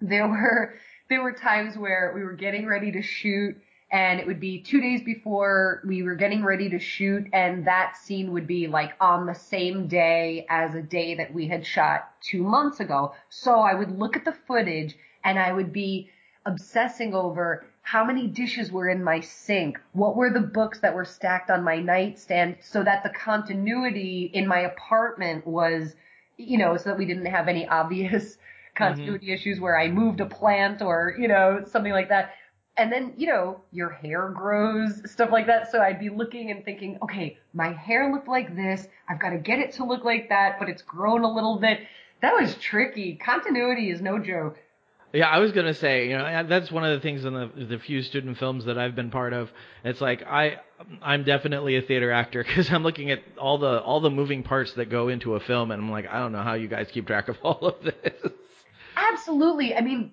D: there were there were times where we were getting ready to shoot and it would be two days before we were getting ready to shoot and that scene would be like on the same day as a day that we had shot two months ago. So i would look at the footage and i would be obsessing over how many dishes were in my sink what were the books that were stacked on my nightstand so that the continuity in my apartment was you know so that we didn't have any obvious continuity mm-hmm. issues where I moved a plant or, you know, something like that. And then, you know, your hair grows, stuff like that. So I'd be looking and thinking, okay, my hair looked like this. I've got to get it to look like that, but it's grown a little bit. That was tricky. Continuity is no joke.
C: Yeah, I was gonna say, you know, that's one of the things in the the few student films that I've been part of. It's like I I'm definitely a theater actor because I'm looking at all the all the moving parts that go into a film, and I'm like, I don't know how you guys keep track of all of this.
D: Absolutely. I mean,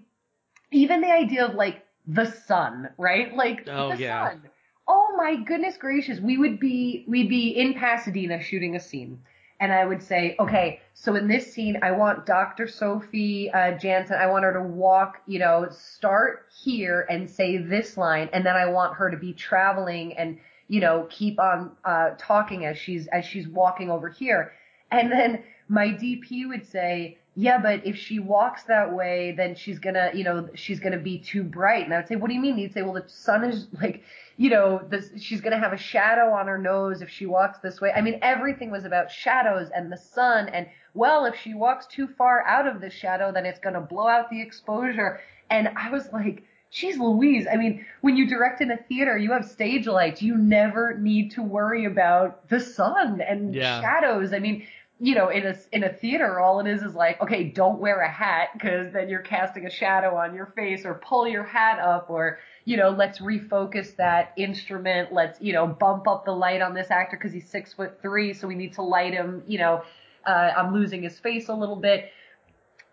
D: even the idea of like the sun, right? Like
C: Oh,
D: the
C: yeah.
D: sun. Oh my goodness gracious. We would be we'd be in Pasadena shooting a scene. And I would say, okay, so in this scene, I want Dr. Sophie uh, Jansen, I want her to walk, you know, start here and say this line, and then I want her to be traveling and, you know, keep on uh, talking as she's as she's walking over here. And then my DP would say, yeah, but if she walks that way, then she's gonna, you know, she's gonna be too bright. And I would say, what do you mean? He'd say, well, the sun is like, you know, this, she's gonna have a shadow on her nose if she walks this way. I mean, everything was about shadows and the sun. And well, if she walks too far out of the shadow, then it's gonna blow out the exposure. And I was like, Jeez Louise. I mean, when you direct in a theater, you have stage lights. You never need to worry about the sun and
C: Yeah.
D: shadows. I mean, you know, in a in a theater, all it is is like, okay, don't wear a hat because then you're casting a shadow on your face, or pull your hat up, or you know, let's refocus that instrument. Let's you know, bump up the light on this actor because he's six foot three, so we need to light him. You know, uh, I'm losing his face a little bit.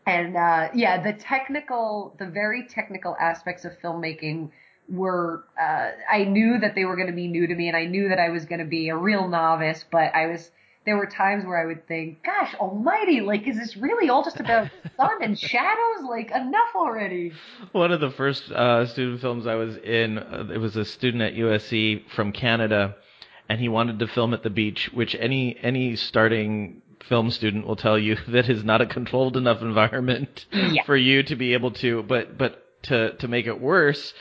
D: And uh, yeah, the technical, the very technical aspects of filmmaking were uh, I knew that they were going to be new to me, and I knew that I was going to be a real novice. But I was there were times where I would think, "Gosh, Almighty! Like, is this really all just about sun and shadows? Like, enough already."
C: One of the first uh, student films I was in, uh, it was a student at USC from Canada, and he wanted to film at the beach, which any any starting film student will tell you that is not a controlled enough environment
D: Yeah.
C: for you to be able to. But but to to make it worse,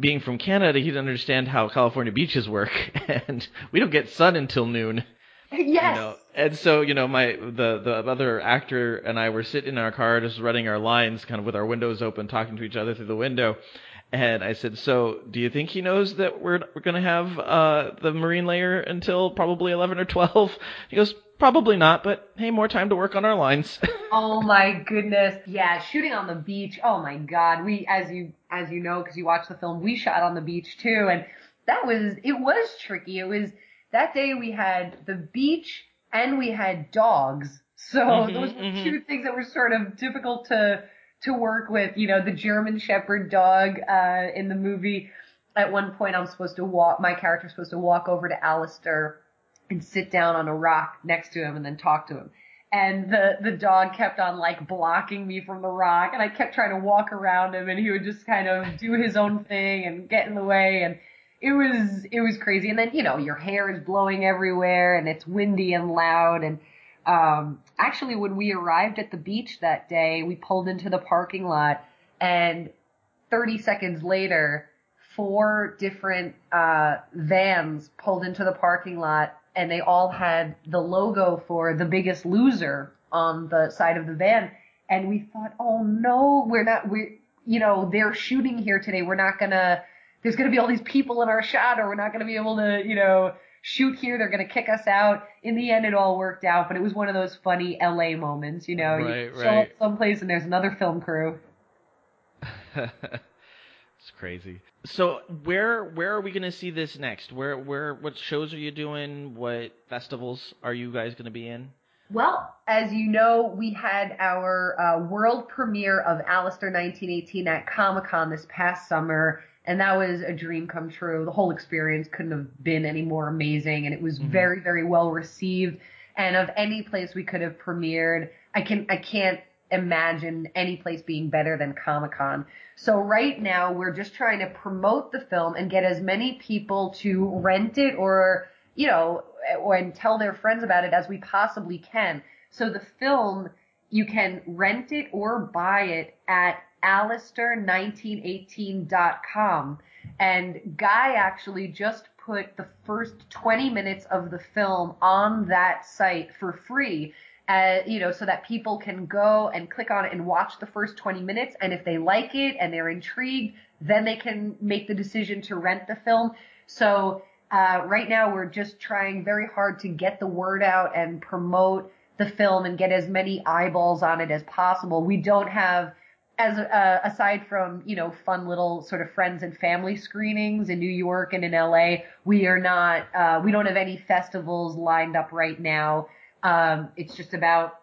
C: being from Canada, he didn't understand how California beaches work, and we don't get sun until noon.
D: Yes.
C: You know, and so you know, my the the other actor and I were sitting in our car, just running our lines, kind of with our windows open, talking to each other through the window. And I said, "So, do you think he knows that we're we're going to have uh, the marine layer until probably 11 or 12?" He goes, "Probably not, but hey, more time to work on our lines."
D: Oh my goodness. Yeah, shooting on the beach. Oh my god. We as you as you know cuz you watched the film, we shot on the beach too and that was it was tricky. It was that day we had the beach and we had dogs. So
C: Mhm,
D: those were
C: mhm.
D: two things that were sort of difficult to to work with, you know, the German shepherd dog uh in the movie at one point I'm supposed to walk my character's supposed to walk over to Alistair and sit down on a rock next to him and then talk to him and the the dog kept on like blocking me from the rock and I kept trying to walk around him and he would just kind of do his own thing and get in the way and it was it was crazy and then you know your hair is blowing everywhere and it's windy and loud and um actually when we arrived at the beach that day we pulled into the parking lot and 30 seconds later four different uh vans pulled into the parking lot and they all had the logo for the biggest loser on the side of the van. And we thought, oh no, we're not, we, you know, they're shooting here today. We're not gonna, there's gonna be all these people in our shot or we're not gonna be able to, you know, shoot here. They're gonna kick us out. In the end, it all worked out, but it was one of those funny LA moments, you know,
C: Right,
D: you show
C: right.
D: up someplace and there's another film crew.
C: it's crazy. So where where are we going to see this next? Where where what shows are you doing? What festivals are you guys going to be in?
D: Well, as you know, we had our uh, world premiere of Alistair 1918 at Comic Con this past summer, and that was a dream come true. The whole experience couldn't have been any more amazing, and it was
C: Mhm.
D: very, very well received. And of any place we could have premiered, I can I can't imagine any place being better than Comic Con. So right now we're just trying to promote the film and get as many people to rent it or you know, or and tell their friends about it as we possibly can. So the film, you can rent it or buy it at alistair1918.com. And Guy actually just put the first 20 minutes of the film on that site for free. Uh, you know, so that people can go and click on it and watch the first 20 minutes. And if they like it and they're intrigued, then they can make the decision to rent the film. So uh, right now we're just trying very hard to get the word out and promote the film and get as many eyeballs on it as possible. We don't have, as uh, aside from you know fun little sort of friends and family screenings in New York and in LA, we are not, uh, we don't have any festivals lined up right now. Um, it's just about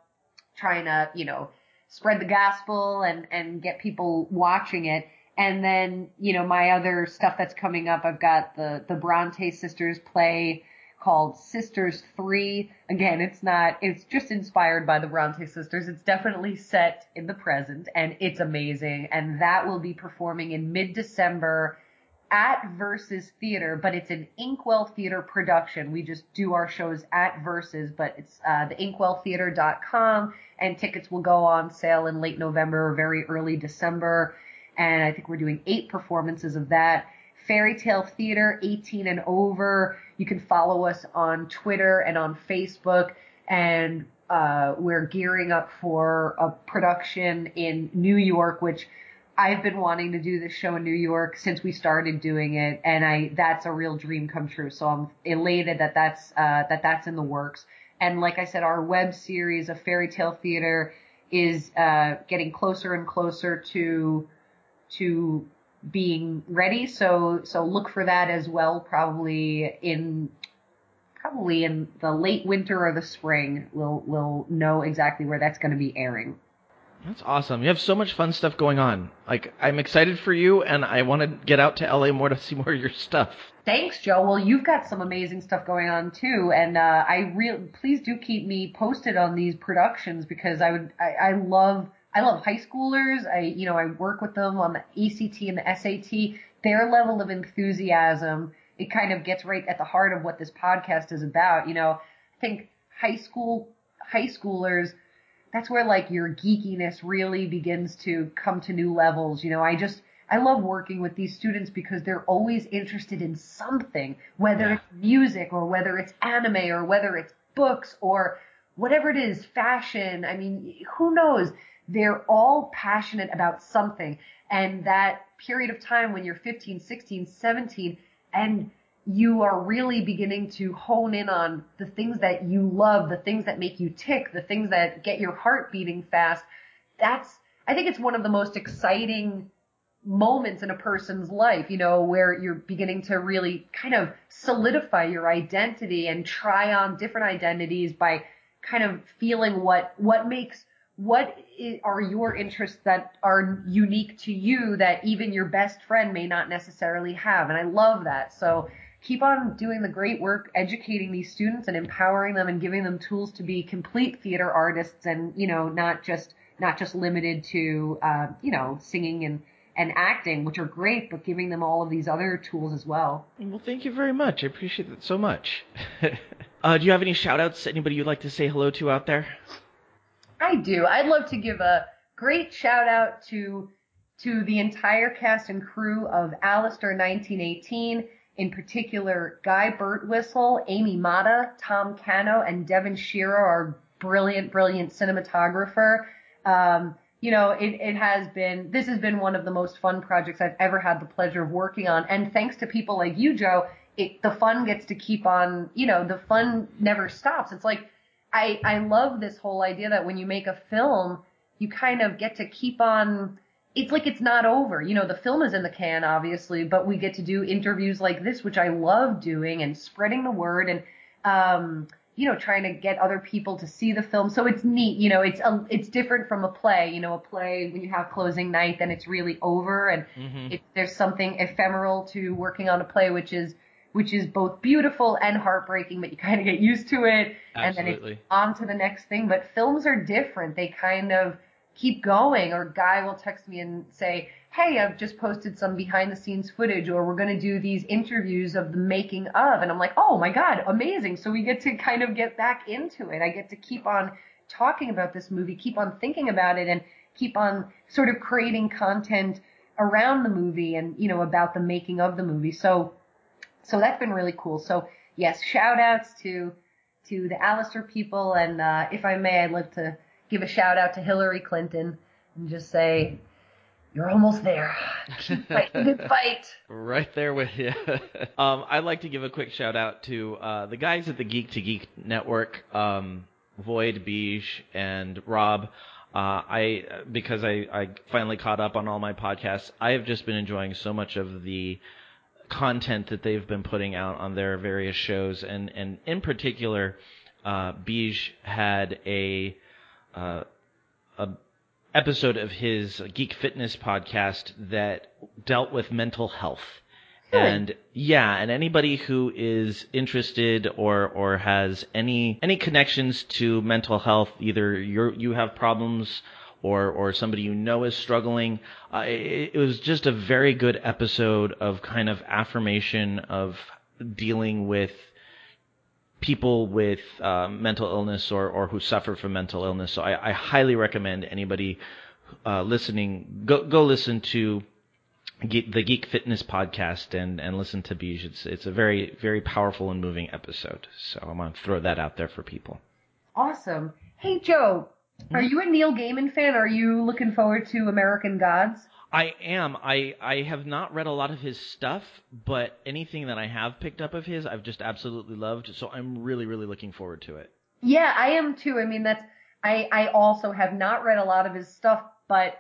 D: trying to you know spread the gospel and and get people watching it. And then, you know, my other stuff that's coming up, I've got the, the Bronte sisters play called Sisters 3. Again, it's not, it's just inspired by the Bronte sisters. It's definitely set in the present and it's amazing. And that will be performing in mid-December at Versus Theater, but it's an Inkwell Theater production. We just do our shows at Versus, but it's uh, the inkwelltheater.com and tickets will go on sale in late November or very early December and I think we're doing eight performances of that. Fairy Tale Theater, 18 and over. You can follow us on Twitter and on Facebook, and uh, we're gearing up for a production in New York, which I've been wanting to do this show in New York since we started doing it, and I that's a real dream come true. So I'm elated that that's uh, that that's in the works. And like I said, our web series of Fairy Tale Theater is uh, getting closer and closer to to being ready. So so look for that as well. Probably in probably in the late winter or the spring. We'll we'll know exactly where that's going to be airing.
C: That's awesome. You have so much fun stuff going on. Like I'm excited for you, and I want to get out to LA more to see more of your stuff.
D: Thanks, Joe. Well, you've got some amazing stuff going on too, and uh, I real please do keep me posted on these productions because I would I, I love I love high schoolers. I you know I work with them on the ACT and the SAT. Their level of enthusiasm it kind of gets right at the heart of what this podcast is about. You know, I think high school high schoolers that's where like your geekiness really begins to come to new levels. You know, I just, I love working with these students because they're always interested in something, whether yeah. it's music or whether it's anime or whether it's books or whatever it is, fashion. I mean, who knows? They're all passionate about something. And that period of time when you're 15, 16, 17 and you are really beginning to hone in on the things that you love, the things that make you tick, the things that get your heart beating fast. That's, I think it's one of the most exciting moments in a person's life, you know, where you're beginning to really kind of solidify your identity and try on different identities by kind of feeling what, what makes, what are your interests that are unique to you that even your best friend may not necessarily have. And I love that. So, keep on doing the great work educating these students and empowering them and giving them tools to be complete theater artists and you know not just not just limited to uh, you know singing and and acting which are great but giving them all of these other tools as well.
C: Well thank you very much. I appreciate that so much. Uh, do you have any shout outs anybody you'd like to say hello to out there
D: i do i'd love to give a great shout out to to the entire cast and crew of Alistair 1918 in particular, Guy Birtwistle, Amy Mata, Tom Cano, and Devin Shearer, our brilliant, brilliant cinematographer. Um, you know, it, it has been, this has been one of the most fun projects I've ever had the pleasure of working on. And thanks to people like you, Joe, it, the fun gets to keep on, you know, the fun never stops. It's like, I, I love this whole idea that when you make a film, you kind of get to keep on, it's like it's not over. You know, the film is in the can, obviously, but we get to do interviews like this, which I love doing and spreading the word and, um, you know, trying to get other people to see the film. So it's neat. You know, it's a, um, it's different from a play. You know, a play when you have closing night, then it's really over, and mm-hmm. it, there's something ephemeral to working on a play, which is which is both beautiful and heartbreaking, but you kind of get used to it,
C: Absolutely.
D: and then it's on to the next thing. But films are different. They kind of keep going or guy will text me and say, Hey, I've just posted some behind the scenes footage or we're going to do these interviews of the making of. And I'm like, Oh my God, amazing. So we get to kind of get back into it. I get to keep on talking about this movie, keep on thinking about it and keep on sort of creating content around the movie and, you know, about the making of the movie. So, so that's been really cool. So yes, shout outs to, to the Alistair people. And, uh, if I may, I'd love to, give a shout out to Hillary Clinton and just say, you're almost there. Keep fighting the good fight.
C: Right there with you. um, I'd like to give a quick shout out to uh, the guys at the Geek to Geek Network, um, Void, Beige, and Rob. Uh, I because I, I finally caught up on all my podcasts. I have just been enjoying so much of the content that they've been putting out on their various shows, and and in particular, uh, Beige had a uh, a episode of his Geek Fitness podcast that dealt with mental health. And yeah, and anybody who is interested or or has any any connections to mental health, either you you have problems or or somebody you know is struggling, uh, it, it was just a very good episode of kind of affirmation of dealing with people with uh, mental illness or, or who suffer from mental illness. So I, I highly recommend anybody uh, listening go go listen to the Geek Fitness podcast and, and listen to Beige. It's it's a very very powerful and moving episode. So I'm gonna throw that out there for people.
D: Awesome. Hey Joe, are you a Neil Gaiman fan? Are you looking forward to American Gods?
C: I am. I I have not read a lot of his stuff, but anything that I have picked up of his, I've just absolutely loved. So I'm really really looking forward to it.
D: Yeah, I am too. I mean, that's I I also have not read a lot of his stuff, but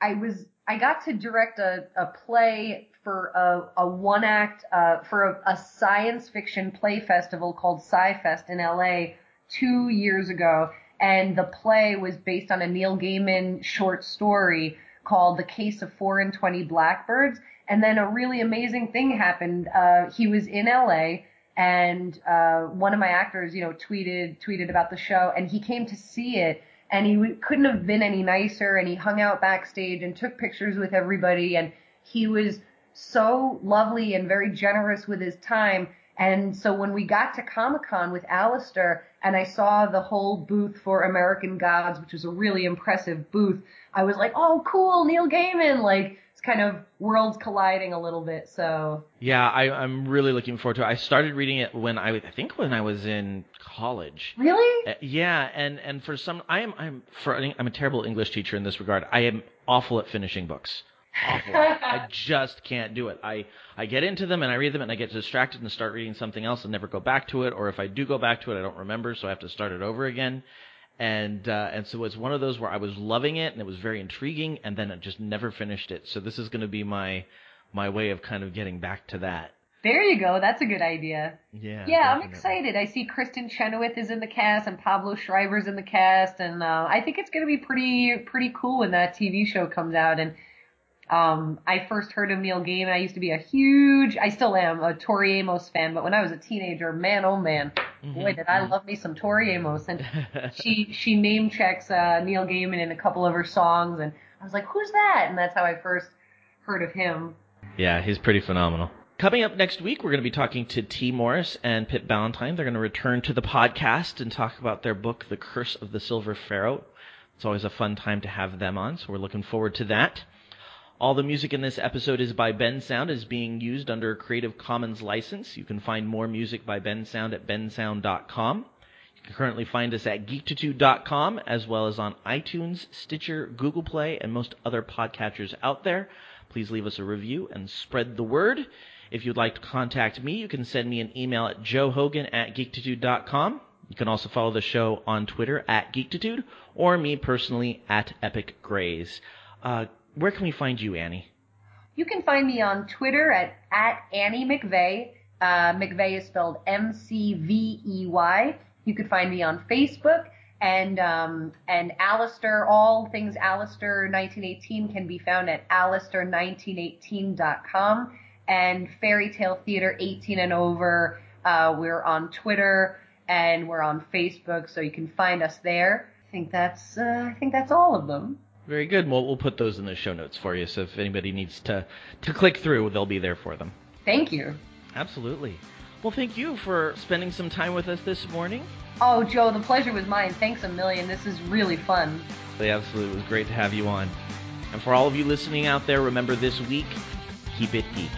D: I was I got to direct a a play for a a one act uh for a, a science fiction play festival called Sci Fest in LA two years ago, and the play was based on a Neil Gaiman short story called The Case of Four and Twenty Blackbirds. And then a really amazing thing happened. Uh, he was in LA and, uh, one of my actors, you know, tweeted, tweeted about the show and he came to see it and he couldn't have been any nicer and he hung out backstage and took pictures with everybody and he was so lovely and very generous with his time. And so when we got to Comic Con with Alistair and I saw the whole booth for American Gods, which was a really impressive booth, I was like, oh cool, Neil Gaiman, like, it's kind of worlds colliding a little bit, so.
C: Yeah, I, I'm really looking forward to it. I started reading it when I, I think when I was in college.
D: Really?
C: Uh, yeah, and, and for some, I am, I'm, for, I'm a terrible English teacher in this regard. I am awful at finishing books. Awful. I just can't do it. I, I get into them and I read them and I get distracted and start reading something else and never go back to it. Or if I do go back to it, I don't remember, so I have to start it over again and uh, and so it's one of those where I was loving it and it was very intriguing, and then I just never finished it. So this is going to be my my way of kind of getting back to that.
D: There you go. That's a good idea.
C: Yeah.
D: Yeah, I'm excited. I see Kristin Chenoweth is in the cast and Pablo Schreiber's in the cast, and uh, I think it's going to be pretty pretty cool when that TV show comes out. And um, I first heard of Neil Gaiman. I used to be a huge, I still am a Tori Amos fan, but when I was a teenager, man, oh man, boy, did I love me some Tori Amos. And she she name checks uh, Neil Gaiman in a couple of her songs, and I was like, who's that? And that's how I first heard of him.
C: Yeah, he's pretty phenomenal. Coming up next week, we're going to be talking to Tee Morris and Pip Ballantine. They're going to return to the podcast and talk about their book, The Curse of the Silver Pharaoh. It's always a fun time to have them on, so we're looking forward to that. All the music in this episode is by Bensound, is being used under a Creative Commons license. You can find more music by Bensound at bensound.com. You can currently find us at geektitude.com as well as on iTunes, Stitcher, Google Play, and most other podcatchers out there. Please leave us a review and spread the word. If you'd like to contact me, you can send me an email at joehogan at. You can also follow the show on Twitter at Geektitude or me personally at epicgrays. Uh, where can we find you, Annie?
D: You can find me on Twitter at, at Annie McVey. Uh, McVey is spelled M-C-V-E-Y. You could find me on Facebook and, um, and Alistair, all things Alistair 1918 can be found at alistair1918.com and Fairy Tale Theater 18 and over. Uh, we're on Twitter and we're on Facebook, so you can find us there. I think that's, uh, I think that's all of them.
C: Very good. Well, we'll put those in the show notes for you, so if anybody needs to, to click through, they'll be there for them.
D: Thank you.
C: Absolutely. Well, thank you for spending some time with us this morning.
D: Oh, Joe, the pleasure was mine. Thanks a million. This is really fun.
C: It absolutely was great to have you on. And for all of you listening out there, remember this week, keep it geek.